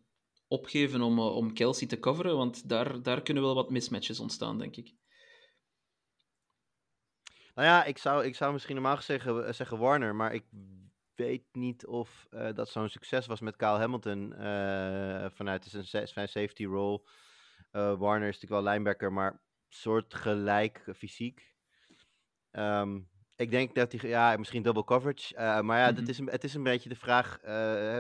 opgeven om, om Kelsey te coveren? Want daar, daar kunnen wel wat mismatches ontstaan, denk ik. Nou ja, ik zou, ik zou misschien normaal zeggen, zeggen Warner, maar ik weet niet of uh, dat zo'n succes was met Kyle Hamilton uh, vanuit zijn, safety role. Uh, Warner is natuurlijk wel linebacker, maar soortgelijk fysiek. Um, ik denk dat hij, ja, misschien double coverage. maar ja, mm -hmm. is een, het is een beetje de vraag,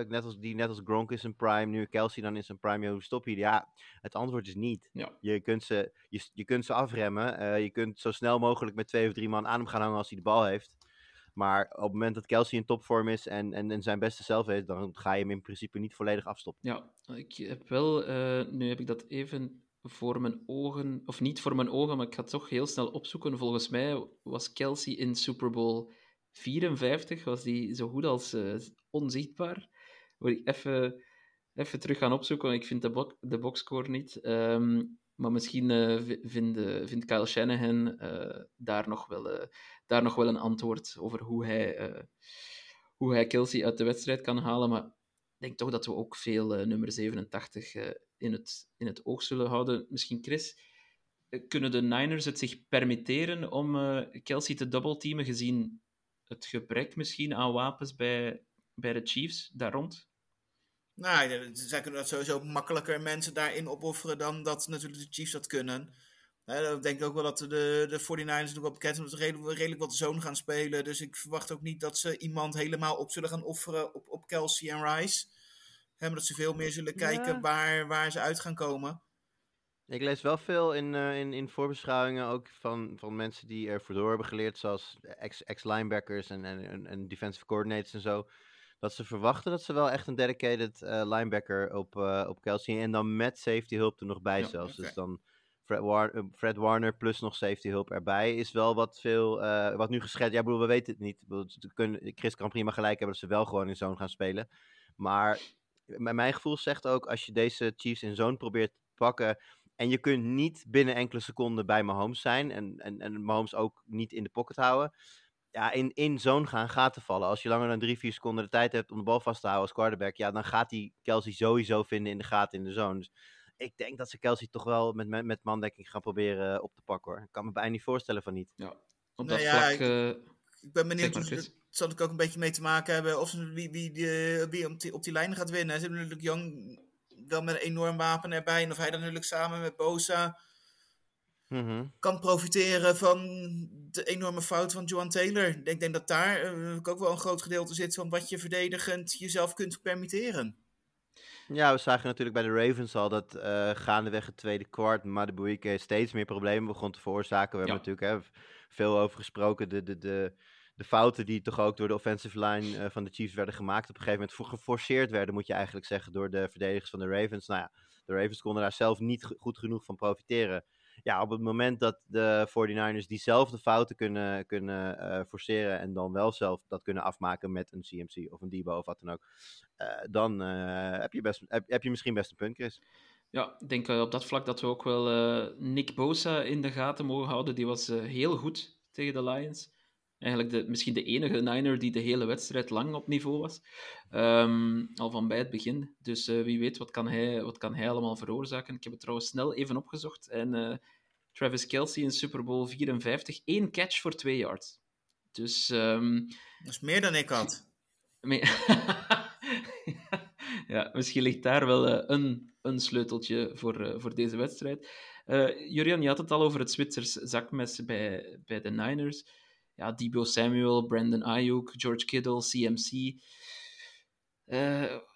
net als, die net als Gronk is een prime, nu Kelsey dan is een prime, hoe stop je? Ja, het antwoord is niet. Ja. Je, kunt ze, je, je kunt ze afremmen. je kunt zo snel mogelijk met twee of drie man aan hem gaan hangen als hij de bal heeft. Maar op het moment dat Kelsey in topvorm is en, en, en zijn beste zelf heeft, dan ga je hem in principe niet volledig afstoppen. Ja, ik heb wel, uh, nu heb ik dat even voor mijn ogen, of niet voor mijn ogen, maar ik ga het toch heel snel opzoeken. Volgens mij was Kelsey in Super Bowl 54, was die zo goed als uh, onzichtbaar. Wil ik even, even terug gaan opzoeken, want ik vind de, bo de boxscore niet. Um, maar misschien uh, vindt, vindt Kyle Shanahan daar, nog wel, daar nog wel een antwoord over hoe hij, hoe hij Kelsey uit de wedstrijd kan halen. Maar ik denk toch dat we ook veel nummer 87 in, het, in het oog zullen houden. Misschien Chris, kunnen de Niners het zich permitteren om Kelsey te doubleteamen gezien het gebrek misschien aan wapens bij, bij de Chiefs daar rond? Nou, zij kunnen dat sowieso makkelijker mensen daarin opofferen dan dat natuurlijk de Chiefs dat kunnen. Ik denk ook wel dat de, de 49ers natuurlijk wel bekend zijn dat ze redelijk, redelijk wat zone gaan spelen. Dus ik verwacht ook niet dat ze iemand helemaal op zullen gaan offeren op, op Kelsey en Rice. He, maar dat ze veel meer zullen kijken ja. waar, waar ze uit gaan komen. Ik lees wel veel in, uh, in, in voorbeschouwingen ook van, van mensen die ervoor door hebben geleerd, zoals ex-linebackers en, en, en defensive coordinators en zo dat ze verwachten dat ze wel echt een dedicated uh, linebacker op, uh, op Kelsey en dan met safety hulp er nog bij ja, zelfs. Okay. Dus dan Fred, uh, Fred, Warner plus nog safety hulp erbij is wel wat veel, wat nu geschetst. Ja, bedoel, we weten het niet. Kunnen, Chris kan prima gelijk hebben dat ze wel gewoon in zone gaan spelen. Maar mijn gevoel zegt ook, als je deze Chiefs in zone probeert te pakken en je kunt niet binnen enkele seconden bij Mahomes zijn en, en, en Mahomes ook niet in de pocket houden ja, in, in zone gaan gaten vallen. Als je langer dan drie, vier seconden de tijd hebt om de bal vast te houden als quarterback, ja, dan gaat hij Kelsey sowieso vinden in de gaten in de zone. Dus ik denk dat ze Kelsey toch wel met, met, met mandekking gaan proberen op te pakken hoor. Ik kan me bijna niet voorstellen van niet. Ja, op dat nou ja, vlak... Ik, uh, ik ben benieuwd, dus, het zal ik ook een beetje mee te maken hebben of wie, wie, die, wie op, die, op die lijn gaat winnen. Ze hebben natuurlijk Young wel met een enorm wapen erbij en of hij dan natuurlijk samen met Bosa... Mm -hmm. kan profiteren van de enorme fout van Joan Taylor. Ik denk, denk dat daar uh, ook wel een groot gedeelte zit van wat je verdedigend jezelf kunt permitteren. Ja, we zagen natuurlijk bij de Ravens al dat uh, gaandeweg het tweede kwart Madubuike steeds meer problemen begon te veroorzaken. We ja. hebben natuurlijk hè, veel over gesproken. De, de, de, de fouten die toch ook door de offensive line uh, van de Chiefs werden gemaakt. Op een gegeven moment geforceerd werden, moet je eigenlijk zeggen, door de verdedigers van de Ravens. Nou ja, de Ravens konden daar zelf niet goed genoeg van profiteren ja, op het moment dat de 49ers diezelfde fouten kunnen, kunnen uh, forceren en dan wel zelf dat kunnen afmaken met een CMC of een Debo of wat dan ook, uh, dan uh, heb, je best, heb, heb, je misschien best een punt, Chris. Ja, ik denk op dat vlak dat we ook wel Nick Bosa in de gaten mogen houden. Die was heel goed tegen de Lions. Eigenlijk de, misschien de enige Niner die de hele wedstrijd lang op niveau was. Um, al van bij het begin. Dus wie weet, wat kan, hij, wat kan hij allemaal veroorzaken? Ik heb het trouwens snel even opgezocht. En Travis Kelsey in Super Bowl 54. één catch voor twee yards. Dus... Um, dat is meer dan ik had. [LAUGHS] [LAUGHS] ja, misschien ligt daar wel uh, een, een sleuteltje voor, uh, voor deze wedstrijd. Uh, Jurian, je had het al over het Zwitsers zakmes bij, bij de Niners. Ja, Debo Samuel, Brandon Ayuk, George Kittle, CMC.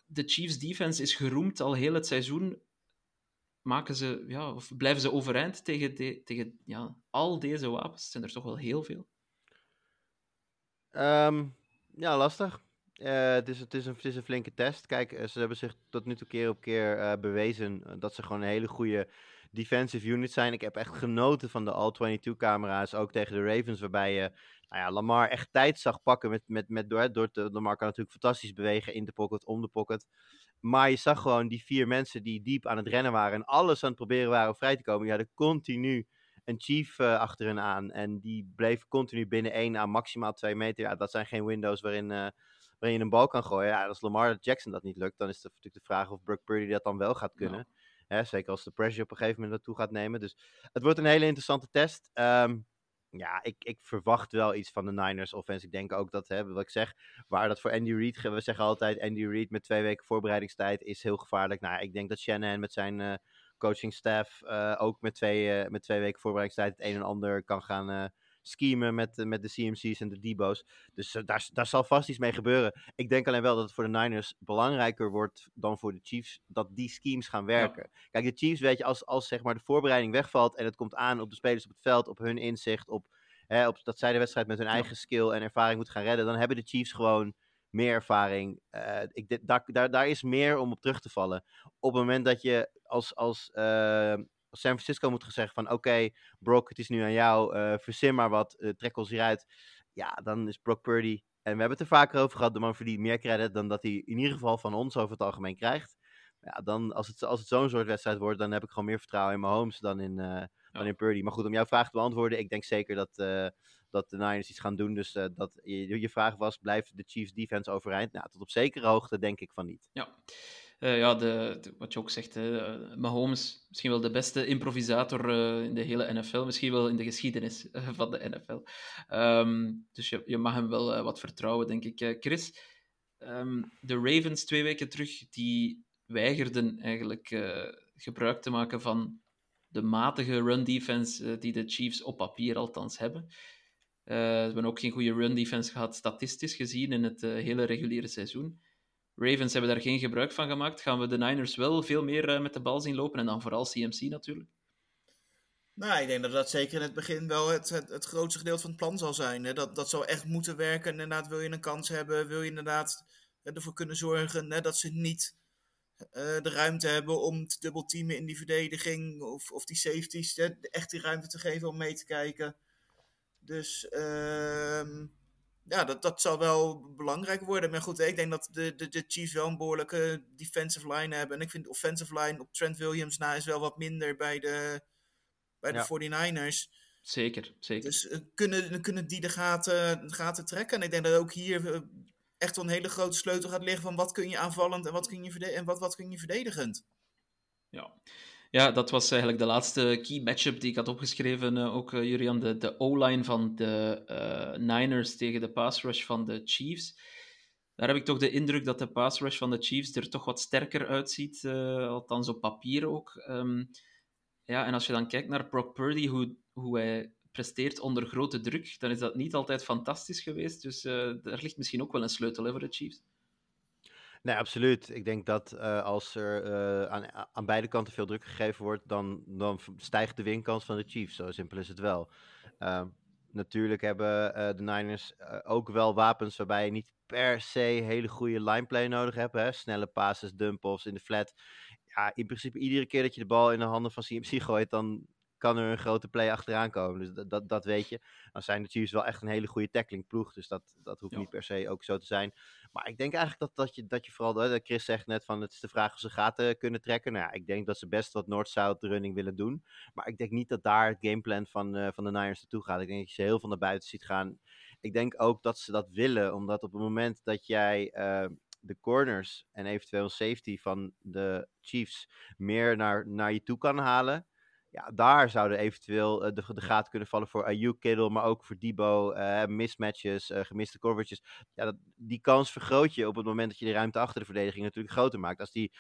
de Chiefs defense is geroemd al heel het seizoen maken ze, ja, of blijven ze overeind tegen, de, tegen ja, al deze wapens? Zijn er toch wel heel veel? Um, ja, lastig. Uh, het, is, het, is een, het flinke test. Kijk, ze hebben zich tot nu toe keer op keer bewezen dat ze gewoon een hele goede defensive unit zijn. Ik heb echt genoten van de All-22-camera's, ook tegen de Ravens, waarbij je nou ja, Lamar echt tijd zag pakken met, met, met, door, door te, Lamar kan natuurlijk fantastisch bewegen in de pocket, om de pocket. Maar je zag gewoon die vier mensen die diep aan het rennen waren en alles aan het proberen waren om vrij te komen. Je had continu een chief uh, achter hen aan en die bleef continu binnen één à maximaal twee meter. Ja, dat zijn geen windows waarin, uh, waarin je een bal kan gooien. Ja, als Lamar Jackson dat niet lukt, dan is het natuurlijk de vraag of Brock Purdy dat dan wel gaat kunnen. Hè, zeker als de pressure op een gegeven moment naartoe gaat nemen. Dus het wordt een hele interessante test. Um, ja, ik, ik verwacht wel iets van de Niners offense. Ik denk ook dat, hè, wat ik zeg, waar dat voor Andy Reid, we zeggen altijd Andy Reid met twee weken voorbereidingstijd is heel gevaarlijk. Nou, ik denk dat Shanahan met zijn uh, coaching staff uh, ook met twee, uh, met twee weken voorbereidingstijd het een en ander kan gaan schemen met, met de CMC's en de Debo's. Dus daar, daar zal vast iets mee gebeuren. Ik denk alleen wel dat het voor de Niners belangrijker wordt dan voor de Chiefs dat die schemes gaan werken. Ja. Kijk, de Chiefs, weet je, als, als zeg maar de voorbereiding wegvalt en het komt aan op de spelers op het veld, op hun inzicht, op, hè, op dat zij de wedstrijd met hun eigen skill en ervaring moeten gaan redden, dan hebben de Chiefs gewoon meer ervaring. Uh, ik, daar, daar, daar is meer om op terug te vallen. Op het moment dat je als, als uh, San Francisco moet gezegd van oké, okay, Brock, het is nu aan jou, uh, verzin maar wat, uh, trek ons hieruit. Ja, dan is Brock Purdy, en we hebben het er vaker over gehad, de man verdient meer credit dan dat hij in ieder geval van ons over het algemeen krijgt. Ja, dan, als het, als het zo'n soort wedstrijd wordt, dan heb ik gewoon meer vertrouwen in mijn homes dan in, uh, dan in Purdy. Maar goed, om jouw vraag te beantwoorden, ik denk zeker dat, dat de Niners iets gaan doen. Dus dat je, je vraag was, blijft de Chiefs defense overeind? Nou, tot op zekere hoogte denk ik van niet. Ja. Uh, ja, de, wat je ook zegt, hè, Mahomes, misschien wel de beste improvisator uh, in de hele NFL, misschien wel in de geschiedenis [LAUGHS] van de NFL. Um, dus je, je, mag hem wel wat vertrouwen, denk ik. Chris, um, de Ravens twee weken terug, die weigerden eigenlijk gebruik te maken van de matige run defense die de Chiefs op papier althans hebben. ze hebben ook geen goede run defense gehad, statistisch gezien, in het hele reguliere seizoen. Ravens hebben daar geen gebruik van gemaakt. Gaan we de Niners wel veel meer uh, met de bal zien lopen en dan vooral CMC natuurlijk? Nou, ik denk dat dat zeker in het begin wel het, het, grootste gedeelte van het plan zal zijn. Hè? Dat, dat zou echt moeten werken. Inderdaad, wil je een kans hebben, wil je inderdaad ervoor kunnen zorgen hè, dat ze niet uh, de ruimte hebben om te dubbelteamen in die verdediging of, of die safeties. Hè, echt die ruimte te geven om mee te kijken. Dus uh, ja, dat, dat zal wel belangrijk worden. Maar goed, ik denk dat de, de, de Chiefs wel een behoorlijke defensive line hebben. En ik vind de offensive line op Trent Williams na is wel wat minder bij de, bij de ja. 49ers. Zeker, zeker. Dus uh, kunnen, kunnen die de gaten, de gaten trekken. En ik denk dat ook hier uh, echt wel een hele grote sleutel gaat liggen van wat kun je aanvallend en wat kun je, en wat, wat kun je verdedigend. Ja. Ja, dat was eigenlijk de laatste key matchup die ik had opgeschreven. Uh, ook uh, Jurian, de, de O-line van de uh, Niners tegen de pass rush van de Chiefs. Daar heb ik toch de indruk dat de pass rush van de Chiefs er toch wat sterker uitziet, althans op papier ook. Um, ja, en als je dan kijkt naar Brock Purdy, hoe, hoe hij presteert onder grote druk, dan is dat niet altijd fantastisch geweest. Dus daar ligt misschien ook wel een sleutel hè, voor de Chiefs. Nee, absoluut. Ik denk dat uh, als er uh, aan, aan beide kanten veel druk gegeven wordt, dan, dan stijgt de winkans van de Chiefs. Zo simpel is het wel. Uh, natuurlijk hebben uh, de Niners ook wel wapens waarbij je niet per se hele goede lineplay nodig hebt. Hè? Snelle passes, dump-offs in de flat. Ja, in principe iedere keer dat je de bal in de handen van CMC [LAUGHS] gooit, dan kan er een grote play achteraan komen. Dus dat, dat, dat weet je. Dan zijn de Chiefs wel echt een hele goede tackling ploeg. Dus dat, dat hoeft ja. niet per se ook zo te zijn. Maar ik denk eigenlijk dat, dat, je, dat je vooral, dat Chris zegt net van het is de vraag of ze gaten kunnen trekken. Nou ja, ik denk dat ze best wat North-South running willen doen. Maar ik denk niet dat daar het gameplan van, uh, van de Niners naartoe gaat. Ik denk dat je ze heel veel naar buiten ziet gaan. Ik denk ook dat ze dat willen, omdat op het moment dat jij uh, de corners en eventueel safety van de Chiefs meer naar, naar je toe kan halen ja, daar zouden eventueel uh, de, de gaten kunnen vallen voor Ayuk, Kittle, maar ook voor Debo. Uh, mismatches, uh, gemiste coverages. Ja, dat, die kans vergroot je op het moment dat je de ruimte achter de verdediging natuurlijk groter maakt. Als die,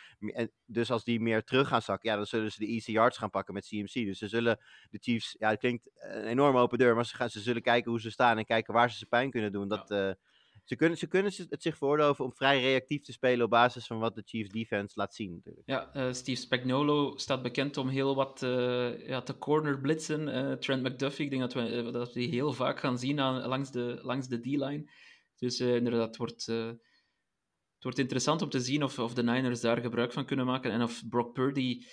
dus als die meer terug gaan zakken, ja, dan zullen ze de easy yards gaan pakken met CMC. Dus ze zullen de Chiefs, ja, het klinkt een enorm open deur, maar ze, gaan, ze zullen kijken hoe ze staan en kijken waar ze ze pijn kunnen doen. Dat, ja. Ze kunnen, ze kunnen het zich veroorloven om vrij reactief te spelen op basis van wat de Chiefs defense laat zien. Natuurlijk. Ja, uh, Steve Spagnolo staat bekend om heel wat uh, ja, te corner blitzen. Uh, Trent McDuffie, ik denk dat we, dat we die heel vaak gaan zien aan, langs de, langs de D-line. Dus inderdaad, het wordt, het wordt interessant om te zien of, of de Niners daar gebruik van kunnen maken en of Brock Purdy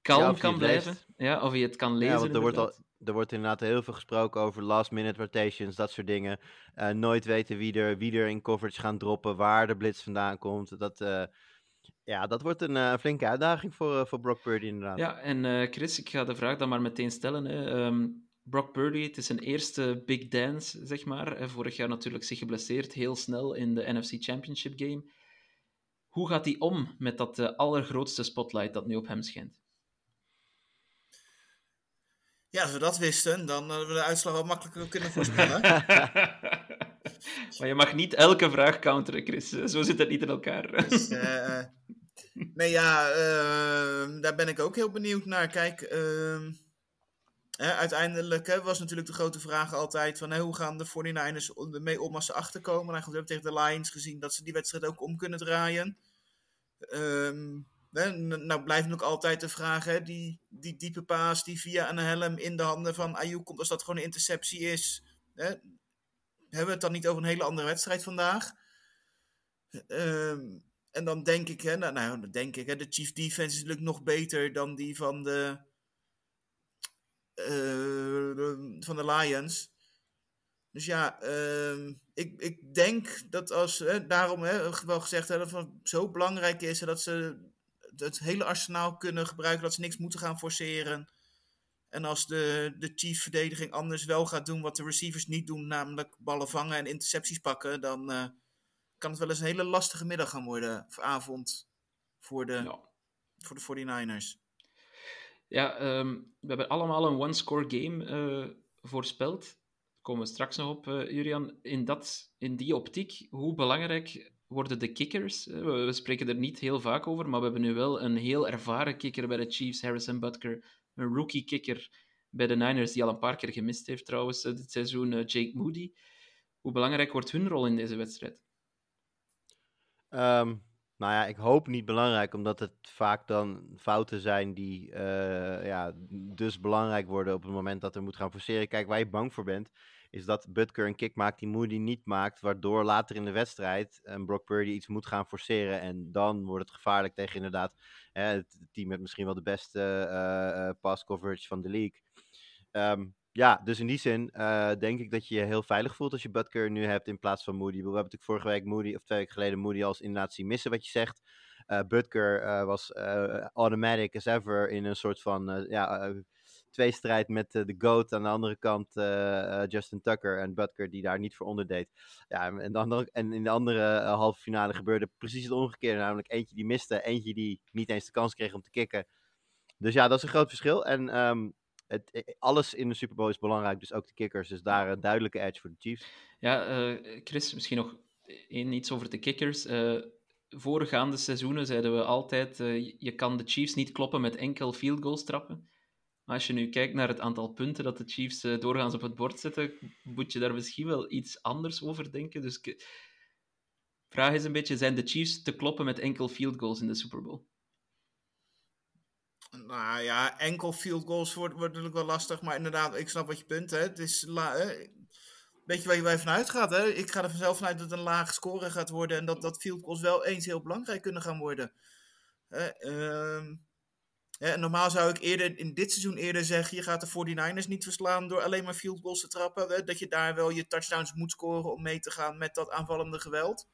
kalm Ja, kan blijven. leest. Ja, of je het kan lezen. Ja, want er wordt, al. Er wordt inderdaad heel veel gesproken over last-minute rotations, dat soort dingen. Eh, nooit weten wie er, wie er in coverage gaan droppen, waar de blitz vandaan komt. Dat, eh, ja, dat wordt een eh, flinke uitdaging voor, voor Brock Purdy inderdaad. Ja, en Chris, ik ga de vraag dan maar meteen stellen. Hè. Ehm, Brock Purdy, het is zijn eerste big dance, zeg maar. Vorig jaar natuurlijk zich geblesseerd, heel snel in de NFC Championship game. Hoe gaat hij om met dat allergrootste spotlight dat nu op hem schijnt? Ja, als we dat wisten, dan hadden we de uitslag wel makkelijker kunnen voorspellen. [LAUGHS] maar je mag niet elke vraag counteren, Chris. Zo zit het niet in elkaar. [LAUGHS] Dus, eh, eh, nee, ja, ehm, daar ben ik ook heel benieuwd naar. Kijk, ehm, hè, uiteindelijk hè, was natuurlijk de grote vraag altijd van hè, hoe gaan de 49ers om- ermee om als ze achterkomen. Nou, goed, we hebben tegen de Lions gezien dat ze die wedstrijd ook om kunnen draaien. Ehm, nou blijft nog altijd de vraag, hè, die, die diepe paas die via een helm in de handen van Ayuk komt, als dat gewoon een interceptie is. Hè, hebben we het dan niet over een hele andere wedstrijd vandaag? Ehm, en dan denk ik, hè, nou, nou, dan denk ik, hè, de Chief Defense is natuurlijk nog beter dan die van de, eh, van de Lions. Dus ja, ehm, ik, ik denk dat als, hè, daarom hè, wel gezegd hebben, van zo belangrijk is dat ze het hele arsenaal kunnen gebruiken, dat ze niks moeten gaan forceren. En als de, de chief verdediging anders wel gaat doen wat de receivers niet doen, namelijk ballen vangen en intercepties pakken, dan eh, kan het wel eens een hele lastige middag gaan worden, of avond, voor de, Ja. voor de 49ers. Ja, ehm, we hebben allemaal een one-score game eh, voorspeld. Daar komen we straks nog op, eh, Julian. In, dat, in die optiek, hoe belangrijk worden de kickers? Eh, we, spreken er niet heel vaak over, maar we hebben nu wel een heel ervaren kicker bij de Chiefs, Harrison Butker. Een rookie kicker bij de Niners, die al een paar keer gemist heeft trouwens eh, dit seizoen, eh, Jake Moody. Hoe belangrijk wordt hun rol in deze wedstrijd? Ehm, nou ja, ik hoop niet belangrijk, omdat het vaak dan fouten zijn die ja, dus belangrijk worden op het moment dat er moet gaan forceren. Kijk, waar je bang voor bent, is dat Butker een kick maakt die Moody niet maakt, waardoor later in de wedstrijd een Brock Purdy iets moet gaan forceren. En dan wordt het gevaarlijk tegen inderdaad hè, het team met misschien wel de beste eh, eh, pass coverage van de league. Ehm, ja, dus in die zin eh, denk ik dat je je heel veilig voelt als je Butker nu hebt in plaats van Moody. We hebben natuurlijk vorige week Moody, of twee weken geleden, Moody als inderdaad zien missen wat je zegt. Eh Butker eh, was eh, automatic as ever in een soort van eh, ja, eh, tweestrijd met eh, de GOAT. Aan de andere kant eh, eh, Justin Tucker en Butker die daar niet voor onderdeed. Ja, en, en in de andere halve finale gebeurde precies het omgekeerde. Namelijk eentje die miste, eentje die niet eens de kans kreeg om te kicken. Dus ja, dat is een groot verschil. En ehm, het, alles in de Super Bowl is belangrijk, dus ook de kickers. Dus daar een duidelijke edge voor de Chiefs. Ja, Chris, misschien nog één iets over de kickers. Eh voorgaande seizoenen zeiden we altijd, je kan de Chiefs niet kloppen met enkel field goals trappen. Als je nu kijkt naar het aantal punten dat de Chiefs eh, doorgaans op het bord zetten, moet je daar misschien wel iets anders over denken. Dus ik- vraag is een beetje, zijn de Chiefs te kloppen met enkel field goals in de Super Bowl? Nou ja, enkel field goals wordt, natuurlijk wel lastig, maar inderdaad, ik snap wat je punt hè. Het is la, hè. Weet je waar je vanuit gaat, hè? Ik ga er vanzelf vanuit dat het een laag score gaat worden en dat, dat field goals wel eens heel belangrijk kunnen gaan worden. Ehm, normaal zou ik eerder in dit seizoen eerder zeggen, je gaat de 49ers niet verslaan door alleen maar field goals te trappen. Hè? Dat je daar wel je touchdowns moet scoren om mee te gaan met dat aanvallende geweld.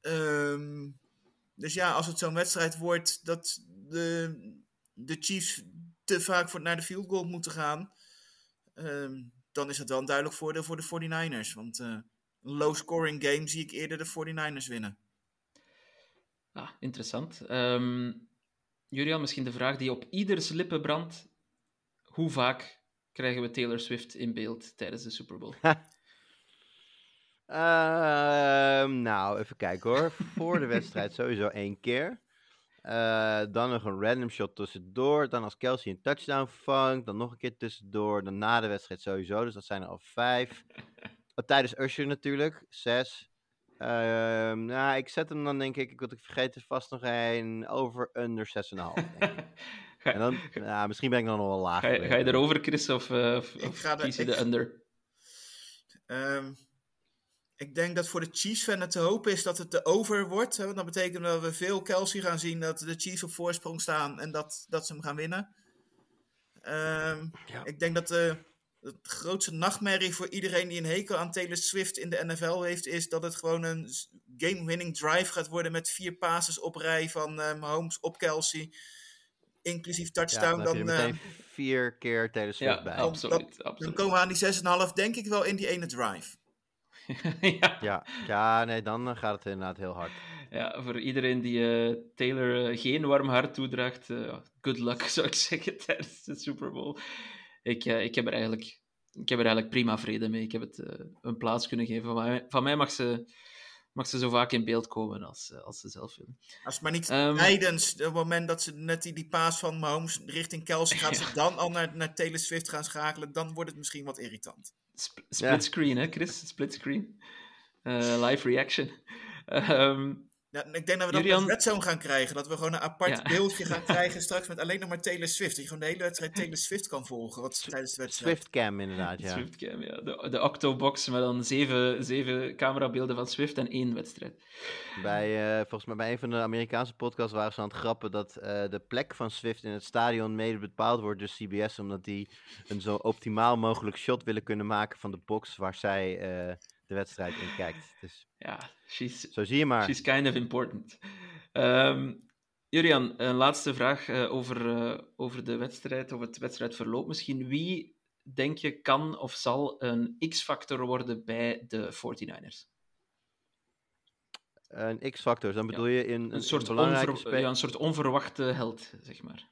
Ehm, dus ja, als het zo'n wedstrijd wordt dat de, de Chiefs te vaak voor, naar de field goal moeten gaan, ehm, dan is het wel een duidelijk voordeel voor de 49ers. Want eh, een low scoring game zie ik eerder de 49ers winnen. Ah, interessant. Ehm Julian, misschien de vraag die op ieders lippen brandt. Hoe vaak krijgen we Taylor Swift in beeld tijdens de Super Bowl? [LAUGHS] Ehm, nou, even kijken hoor. Voor de wedstrijd [LAUGHS] sowieso één keer. Eh, dan nog een random shot tussendoor. Dan als Kelsey een touchdown vangt. Dan nog een keer tussendoor. Dan na de wedstrijd sowieso. Dus dat zijn er al vijf. [LAUGHS] Oh, tijdens Usher natuurlijk. Zes. Ehm, nou, ik zet hem dan denk ik. Ik wil ik vergeet er vast nog één. Over under 6,5. denk ik. [LAUGHS] Ga, En dan, ja, [LAUGHS] misschien ben ik dan nog wel ga, je- ga je erover, Chris, of, eh, of, Ik of ga kies je de under? Ehm, Ik denk dat voor de Chiefs-fan het te hopen is dat het de over wordt. Hè, want dat betekent dat we veel Kelsey gaan zien, dat de Chiefs op voorsprong staan en dat, dat ze hem gaan winnen. Ehm, Ja. Ik denk dat de, de grootste nachtmerrie voor iedereen die een hekel aan Taylor Swift in de NFL heeft, is dat het gewoon een game-winning drive gaat worden met vier passes op rij van eh, Mahomes op Kelsey. Inclusief Ja, touchdown. dan heb je dan, eh, vier keer Taylor Swift Ja, bij. absoluut. dan absoluut. komen we aan die 6,5 denk ik wel in die ene drive. [LAUGHS] ja. Ja, ja, nee, dan eh, gaat het inderdaad heel hard. Ja, voor iedereen die Taylor geen warm hart toedraagt, good luck [LAUGHS] zou ik zeggen tijdens de Super Bowl. Ik, eh, ik, heb er eigenlijk, ik heb er eigenlijk prima vrede mee. Ik heb het eh, een plaats kunnen geven. Van mij, van mij mag, ze, mag ze zo vaak in beeld komen als, eh, als ze zelf willen. Als maar niet Ehm, tijdens het moment dat ze net die, die paas van Mahomes richting Kelsey gaat, [LAUGHS] Ja. ze dan al naar, naar Taylor Swift gaan schakelen, dan wordt het misschien wat irritant. Sp- split screen, hè, Chris? Split screen. Eh, live reaction. Ehm, Ja, en ik denk dat we dat Julian- met Red Zone gaan krijgen. Dat we gewoon een apart Ja. beeldje gaan [LAUGHS] krijgen straks met alleen nog maar Taylor Swift. Dat je gewoon de hele wedstrijd Taylor Swift kan volgen wat, tijdens de wedstrijd. Swiftcam inderdaad, ja. Swiftcam, ja. De, de Octobox met dan zeven, zeven camerabeelden van Swift en één wedstrijd. Bij, eh, volgens mij bij een van de Amerikaanse podcasts waren ze aan het grappen dat eh, de plek van Swift in het stadion mede bepaald wordt door CBS, omdat die een zo optimaal mogelijk shot willen kunnen maken van de box waar zij eh, de wedstrijd in kijkt. Dus Ja, she's, zo zie je maar. she's kind of important. Ehm Julian, een laatste vraag eh, over, eh, over de wedstrijd, over het wedstrijdverloop misschien. Wie, denk je, kan of zal een X-factor worden bij de 49ers? Een X-factor, dan bedoel je in een, Een soort, belangrijke ja, een soort onverwachte held, zeg maar.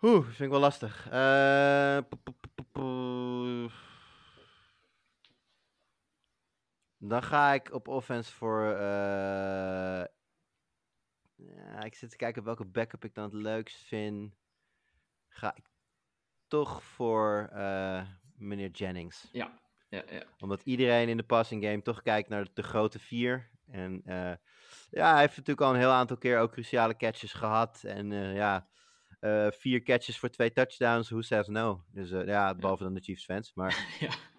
Oeh, vind ik wel lastig. Eh, Dan ga ik op offense voor. eh, Ja, ik zit te kijken welke backup ik dan het leukst vind. Ga ik toch voor eh, meneer Jennings. Ja, ja, ja. Omdat iedereen in de passing game toch kijkt naar de grote vier. En eh, ja, hij heeft natuurlijk al een heel aantal keer ook cruciale catches gehad. En ja, vier catches voor twee touchdowns, who says no? Dus ja, behalve dan de Chiefs fans. Maar [LAUGHS]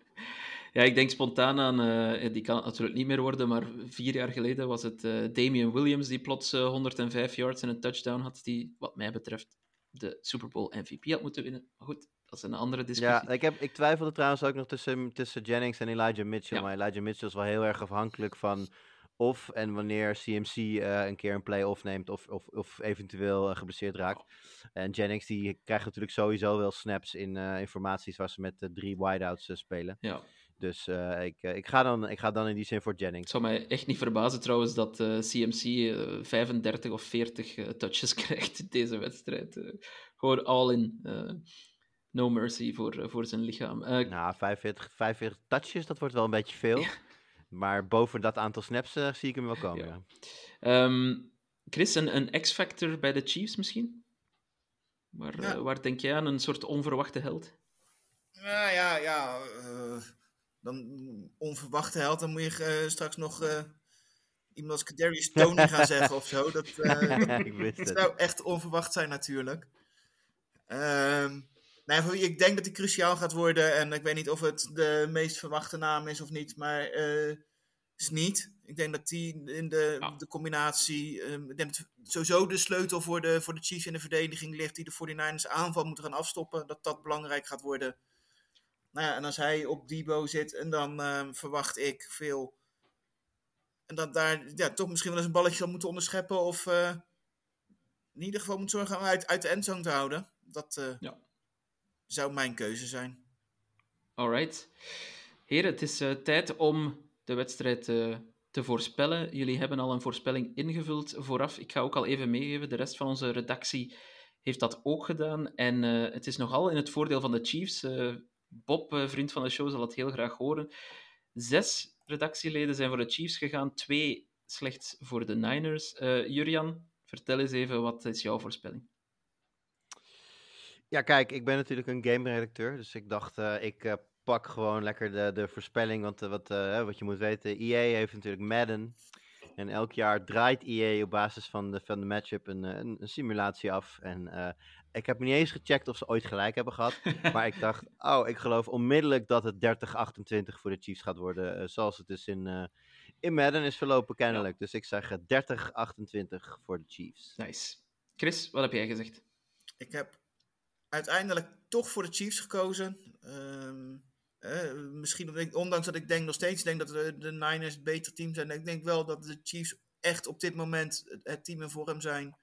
Ja. ik denk spontaan aan, eh, die kan het natuurlijk niet meer worden, maar vier jaar geleden was het eh Damian Williams die plots eh, 105 yards en een touchdown had, die wat mij betreft de Super Bowl MVP had moeten winnen. Maar goed, dat is een andere discussie. ja, ik, heb, ik twijfelde trouwens ook nog tussen, tussen Jennings en Elijah Mitchell. Ja. Maar Elijah Mitchell is wel heel erg afhankelijk van of en wanneer CMC eh, een keer een play-off neemt of, of, of eventueel eh, geblesseerd raakt. En Jennings die krijgt natuurlijk sowieso wel snaps in eh, informaties waar ze met eh, drie wideouts eh, spelen. Ja. Dus eh, ik, eh, ik, ga dan, ik ga dan in die zin voor Het Jennings. zou mij echt niet verbazen trouwens dat eh, CMC eh, 35 of 40 eh, touches [LAUGHS] krijgt in deze wedstrijd. Gewoon all in. eh, no mercy voor, voor zijn lichaam. Eh, Nou, 45, 45 touches, dat wordt wel een beetje veel. [LAUGHS] Maar boven dat aantal snaps zie ik hem wel komen. Ja. Ehm, Chris, een, een X-factor bij de Chiefs misschien? Waar, Ja. eh, waar denk jij aan een soort onverwachte held? Ja, ja, ja. Dan onverwachte held, dan moet je eh, straks nog eh, iemand als Kadarius [LAUGHS] Tony gaan zeggen of zo. Dat, eh, [LAUGHS] ik wist dat het. zou echt onverwacht zijn natuurlijk. Ehm nou, ja, ik denk dat hij cruciaal gaat worden. En ik weet niet of het de meest verwachte naam is of niet. Maar eh is niet. Ik denk dat die in de, Ja. de combinatie. ehm, ik denk dat sowieso de sleutel voor de, voor de Chiefs in de verdediging ligt. Die de 49ers aanval moeten gaan afstoppen. Dat dat belangrijk gaat worden. Nou ja, en als hij op Debo zit. En dan ehm, verwacht ik veel. En dat daar ja, toch misschien wel eens een balletje zal moeten onderscheppen. Of eh, in ieder geval moet zorgen om uit, uit de endzone te houden. Dat eh, Ja. zou mijn keuze zijn. Alright. Heren, het is eh, tijd om de wedstrijd te voorspellen. Jullie hebben al een voorspelling ingevuld vooraf. Ik ga ook al even meegeven. De rest van onze redactie heeft dat ook gedaan. En het is nogal in het voordeel van de Chiefs. Bob, eh, vriend van de show, zal het heel graag horen. Zes redactieleden zijn voor de Chiefs gegaan, twee slechts voor de Niners. Eh Jurian, vertel eens even, wat is jouw voorspelling? Ja, kijk, ik ben natuurlijk een game-redacteur. Dus ik dacht, eh, ik pak gewoon lekker de, de voorspelling. Want wat, wat je moet weten, EA heeft natuurlijk Madden. En elk jaar draait EA op basis van de, van de matchup een, eh, een, een simulatie af. En eh, ik heb niet eens gecheckt of ze ooit gelijk hebben gehad. [LAUGHS] maar ik dacht, oh, ik geloof onmiddellijk dat het 30-28 voor de Chiefs gaat worden. eh, zoals het dus in, eh, in Madden is verlopen kennelijk. Dus ik zeg eh, 30-28 voor de Chiefs. Nice. Chris, wat heb jij gezegd? Ik heb uiteindelijk toch voor de Chiefs gekozen. Ehm, eh, misschien omdat ik- ondanks dat ik denk nog steeds denk dat de, Niners het betere team zijn. Ik denk wel dat de Chiefs echt op dit moment het, team in vorm zijn.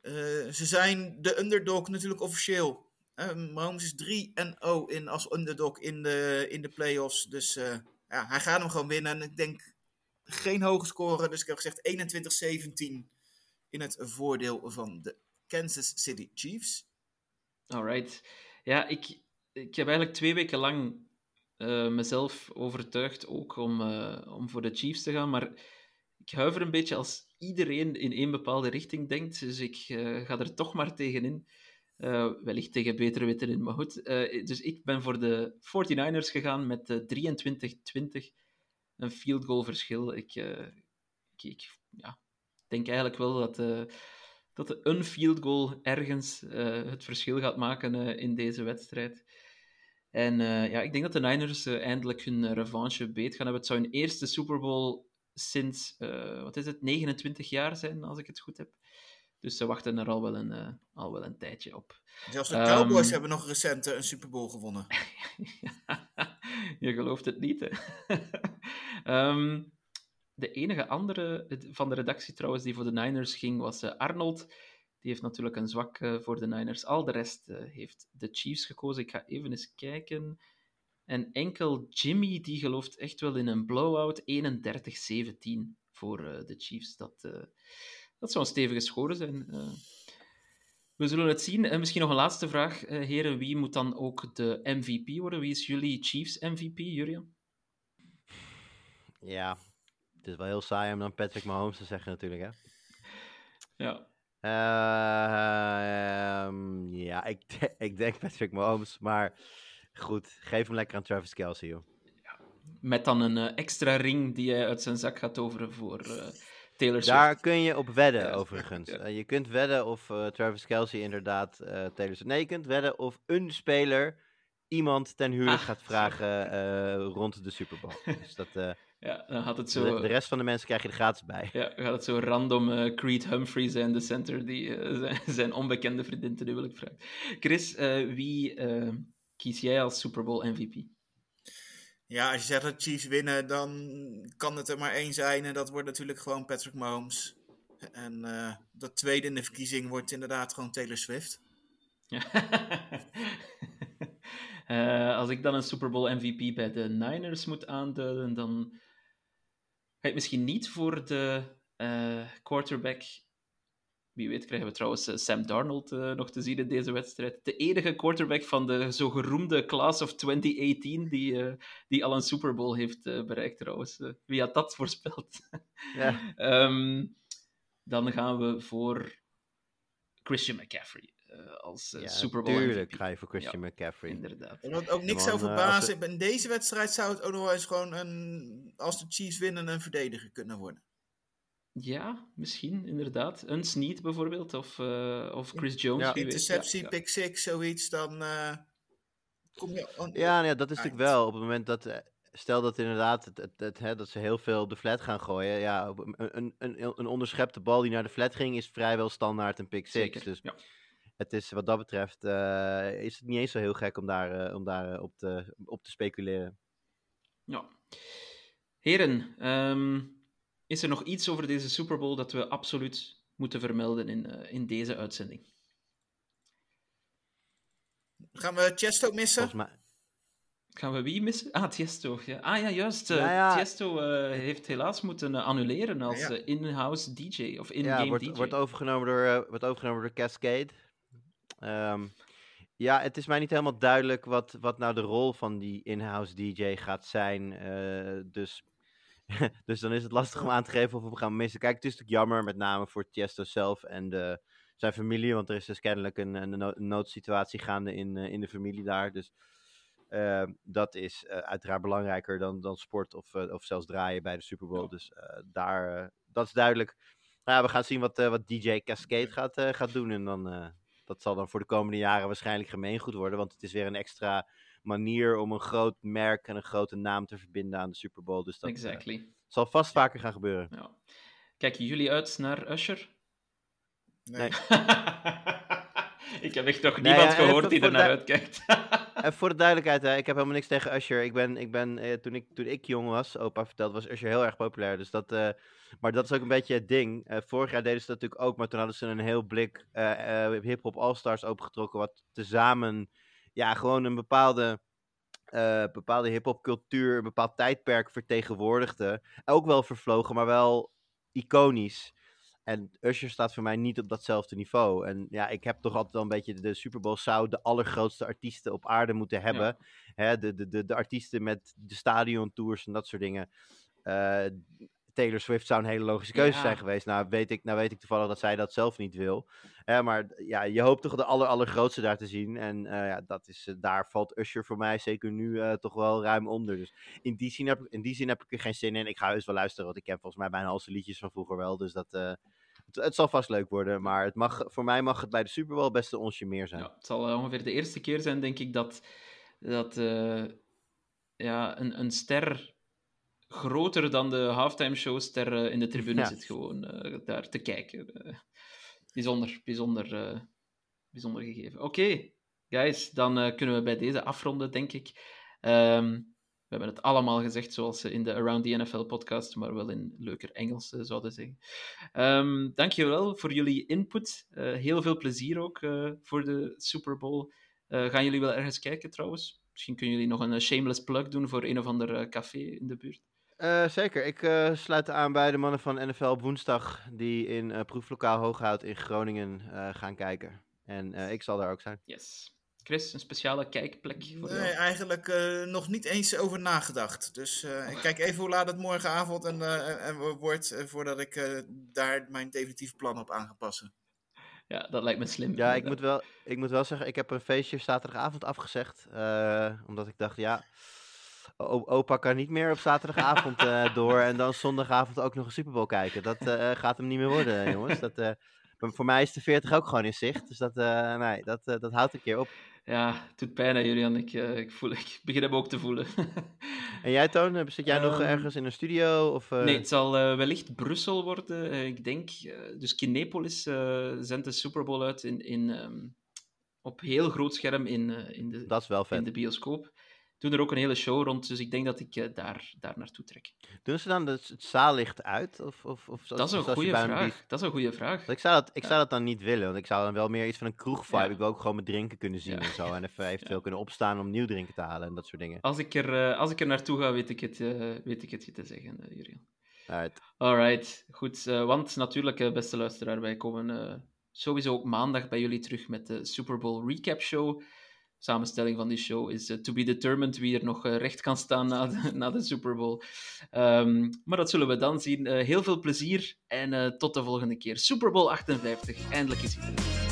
Eh, ze zijn de underdog natuurlijk officieel. Uh, Mahomes is 3 en 0 in, als underdog in de, in de playoffs. Dus ja, hij gaat hem gewoon winnen. En ik denk geen hoge score. Dus ik heb gezegd 21-17 in het voordeel van de Kansas City Chiefs. Alright. Ja, ik, ik heb eigenlijk twee weken lang eh, mezelf overtuigd ook om, eh, om voor de Chiefs te gaan, maar ik huiver een beetje als iedereen in één bepaalde richting denkt, dus ik eh, ga er toch maar tegenin. Wellicht tegen betere weten in, maar goed. Dus ik ben voor de 49ers gegaan met eh 23-20. Een field goal verschil. Ik, ik, ja, denk eigenlijk wel dat, dat een field goal ergens het verschil gaat maken in deze wedstrijd. En eh, ja, ik denk dat de Niners eh, eindelijk hun eh, revanche beet gaan hebben. Het zou hun eerste Super Bowl sinds, wat is het, 29 jaar zijn, als ik het goed heb. Dus ze wachten er al wel een, al wel een tijdje op. Zelfs de Ehm, Cowboys hebben nog recent een Super Bowl gewonnen. [LAUGHS] Je gelooft het niet, hè? [LAUGHS] Ehm, de enige andere van de redactie trouwens die voor de Niners ging, was Arnold. Die heeft natuurlijk een zwak eh, voor de Niners. Al de rest eh, heeft de Chiefs gekozen. Ik ga even eens kijken. En enkel Jimmy, die gelooft echt wel in een blowout. 31-17 voor eh, de Chiefs. Dat, dat zou een stevige score zijn. we zullen het zien. En misschien nog een laatste vraag, heren. Wie moet dan ook de MVP worden? Wie is jullie Chiefs MVP, Jurien? Ja, het is wel heel saai om dan Patrick Mahomes te zeggen natuurlijk, hè. Ja. Ehm, ja, ik, [LAUGHS] ik denk Patrick Mahomes, maar goed, geef hem lekker aan Travis Kelsey, joh. Met dan een eh, extra ring die hij uit zijn zak gaat toveren voor eh, Taylor Swift. Daar kun je op wedden, Ja, [LAUGHS] overigens. ja. Eh, je kunt wedden of Travis Kelsey inderdaad Taylor Swift... Nee, je kunt wedden of een speler iemand ten huwelijk Ah, gaat vragen rond de Super Bowl. [LAUGHS] dus dat, Ja, dan gaat het de, zo... de rest van de mensen krijg je er gratis bij. Ja, gaat het zo random eh, Creed Humphrey zijn, de center, die eh, [LAUGHS] zijn, zijn onbekende vriendin ten huwelijk vraagt. Chris, eh, wie kies jij als Super Bowl MVP? Ja, als je zegt dat Chiefs winnen, dan kan het er maar één zijn. En dat wordt natuurlijk gewoon Patrick Mahomes. En eh dat tweede in de verkiezing wordt inderdaad gewoon Taylor Swift. [LAUGHS] Eh, als ik dan een Super Bowl MVP bij de Niners moet aanduiden, dan ga ik misschien niet voor de eh, quarterback. Wie weet krijgen we trouwens eh, Sam Darnold eh, nog te zien in deze wedstrijd. De enige quarterback van de zo geroemde class of 2018 die, eh, die al een Super Bowl heeft bereikt trouwens. Wie had dat voorspeld? [LAUGHS] Ja. Ehm, dan gaan we voor Christian McCaffrey eh, als eh, Ja, Super Bowl Tuurlijk ga je voor Christian McCaffrey. Inderdaad. En wat ook niks zou eh, verbazen, in deze wedstrijd zou het ook nog wel eens gewoon een, als de Chiefs winnen, een verdediger kunnen worden. Ja, misschien, inderdaad. Een Snead bijvoorbeeld, of, eh, of Chris Jones. Ja. Interceptie, Ja, pick six, zoiets, dan eh, kom je... Ja, nou ja, dat is natuurlijk wel op het moment dat. eh, Stel dat inderdaad het, het, het, hè, dat ze heel veel op de flat gaan gooien. Ja, een, een, een onderschepte bal die naar de flat ging, is vrijwel standaard een pick six. Zeker, Dus ja. Het is wat dat betreft eh, is het niet eens zo heel gek om daar, eh, om daar eh, op, te, op te speculeren. Ja. Heren, ehm, is er nog iets over deze Super Bowl dat we absoluut moeten vermelden in, eh, in deze uitzending? Gaan we Chesto missen? Volgens mij. Gaan we wie missen? Ah, Tiesto. Ja. Ah ja, juist. ja. Tiesto eh, heeft helaas moeten annuleren als Ja. in-house DJ of in-game Ja, wordt, DJ. wordt, overgenomen door, eh, wordt overgenomen door Cascade. Ehm, ja, het is mij niet helemaal duidelijk wat, wat nou de rol van die in-house DJ gaat zijn. eh, dus, [LAUGHS] dus dan is het lastig om aan te geven of we gaan missen. Kijk, het is natuurlijk jammer, met name voor Tiesto zelf en de, zijn familie. Want er is dus kennelijk een, een, no- een noodsituatie gaande in, eh, in de familie daar. Dus Eh, dat is eh, uiteraard belangrijker dan, dan sport of, of zelfs draaien bij de Super Bowl. Ja. Dus daar, dat is duidelijk. Nou ja, we gaan zien wat, wat DJ Cascade gaat, gaat doen. En dan, dat zal dan voor de komende jaren waarschijnlijk gemeengoed worden. Want het is weer een extra manier om een groot merk en een grote naam te verbinden aan de Super Bowl. Dus dat eh, exactly. zal vast vaker gaan gebeuren. Ja. Kijken jullie uit naar Usher? Nee. [LAUGHS] ik heb echt nog Nee, niemand ja, en gehoord die er naar uitkijkt. [LAUGHS] En voor de duidelijkheid, hè, ik heb helemaal niks tegen Usher. Ik ben, ik ben, eh, toen, ik, toen ik jong was, opa verteld, was Usher heel erg populair. Dus dat, eh, maar dat is ook een beetje het ding. Eh, vorig jaar deden ze dat natuurlijk ook, maar toen hadden ze een heel blik eh eh, hip-hop All-Stars opengetrokken. Wat tezamen, ja, gewoon een bepaalde, eh, bepaalde hip-hop cultuur, een bepaald tijdperk vertegenwoordigde. Ook wel vervlogen, maar wel iconisch. En Usher staat voor mij niet op datzelfde niveau. En ja, ik heb toch altijd wel een beetje de Super Bowl zou de allergrootste artiesten op aarde moeten hebben. Hè, de, de, de, de artiesten met de stadiontours en dat soort dingen. Eh, Taylor Swift zou een hele logische keuze Ja. zijn geweest. Nou weet, ik, nou weet ik toevallig dat zij dat zelf niet wil. Hè, maar ja, je hoopt toch de aller, allergrootste daar te zien. En eh, ja, dat is, eh, daar valt Usher voor mij zeker nu eh, toch wel ruim onder. Dus in die, zin heb, ik- in die zin heb ik er geen zin in. Ik ga heus wel luisteren, want ik ken volgens mij bijna al zijn liedjes van vroeger wel. Dus dat, eh, het, het zal vast leuk worden. Maar het mag, voor mij mag het bij de Super Bowl best een onsje meer zijn. Ja, het zal eh, ongeveer de eerste keer zijn, denk ik, dat, dat eh, ja, een, een ster groter dan de halftime showster eh, in de tribune Ja. zit gewoon eh, daar te kijken. Eh, bijzonder, bijzonder, bijzonder gegeven. Oké, guys, dan kunnen we bij deze afronden, denk ik. Ehm, we hebben het allemaal gezegd, zoals ze in de Around the NFL podcast, maar wel in leuker Engels zouden zeggen. Ehm dankjewel voor jullie input. Heel veel plezier ook voor de Super Bowl. Gaan jullie wel ergens kijken trouwens? Misschien kunnen jullie nog een shameless plug doen voor een of ander café in de buurt. Eh, zeker. Ik eh, sluit aan bij de mannen van NFL op woensdag. Die in eh, proeflokaal Hooghout in Groningen eh, gaan kijken. En eh, ik zal daar ook zijn. Yes. Chris, een speciale kijkplek voor Nee, jou? eigenlijk eh, nog niet eens over nagedacht. Dus eh, ik kijk even hoe laat het morgenavond en, eh, en, wordt voordat ik eh, daar mijn definitieve plan op aan ga passen. Ja, dat lijkt me slim. Ja, ik moet, wel, ik moet wel zeggen, ik heb een feestje zaterdagavond afgezegd. eh, omdat ik dacht, ja, opa kan niet meer op zaterdagavond eh, [LAUGHS] door. En dan zondagavond ook nog een Super Bowl kijken. Dat eh, gaat hem niet meer worden, jongens. Dat, eh, voor mij is de 40 ook gewoon in zicht. Dus dat, eh, nee, dat, eh, dat houdt een keer op. Ja, het doet pijn hè, Julian. Ik, eh, ik, voel, ik [LAUGHS] begin hem ook te voelen. [LAUGHS] En jij, Toon, eh, zit jij nog Ehm, ergens in een studio? Of, eh, Nee, het zal eh, wellicht Brussel worden. eh, ik denk, eh, dus Kinepolis eh zendt de Super Bowl uit in, in, ehm, op heel groot scherm in, eh, in, de, Dat is wel in vet. de bioscoop. Doen er ook een hele show rond, dus ik denk dat ik eh, daar, daar naartoe trek. Doen ze dan het, het zaallicht uit? Of, of, of Dat is een goede een vraag. Dat is een goede vraag. Want Ik zou, dat, ik zou dat dan niet willen, want ik zou dan wel meer iets van een kroegvibe. Ja. Ik wil ook gewoon mijn drinken kunnen zien Ja. en zo. En even [LAUGHS] eventueel kunnen opstaan om nieuw drinken te halen en dat soort dingen. Als ik er, eh, als ik er naartoe ga, weet ik het, eh, weet ik het je te zeggen, Julian. Alright. Alright, goed. want natuurlijk, beste luisteraar, wij komen sowieso ook maandag bij jullie terug met de Super Bowl Recap Show. Samenstelling van die show is eh, to be determined wie er nog eh, recht kan staan na de, [LAUGHS] na de Super Bowl. Ehm, maar dat zullen we dan zien. Eh, heel veel plezier en tot de volgende keer. Super Bowl 58, eindelijk is hij.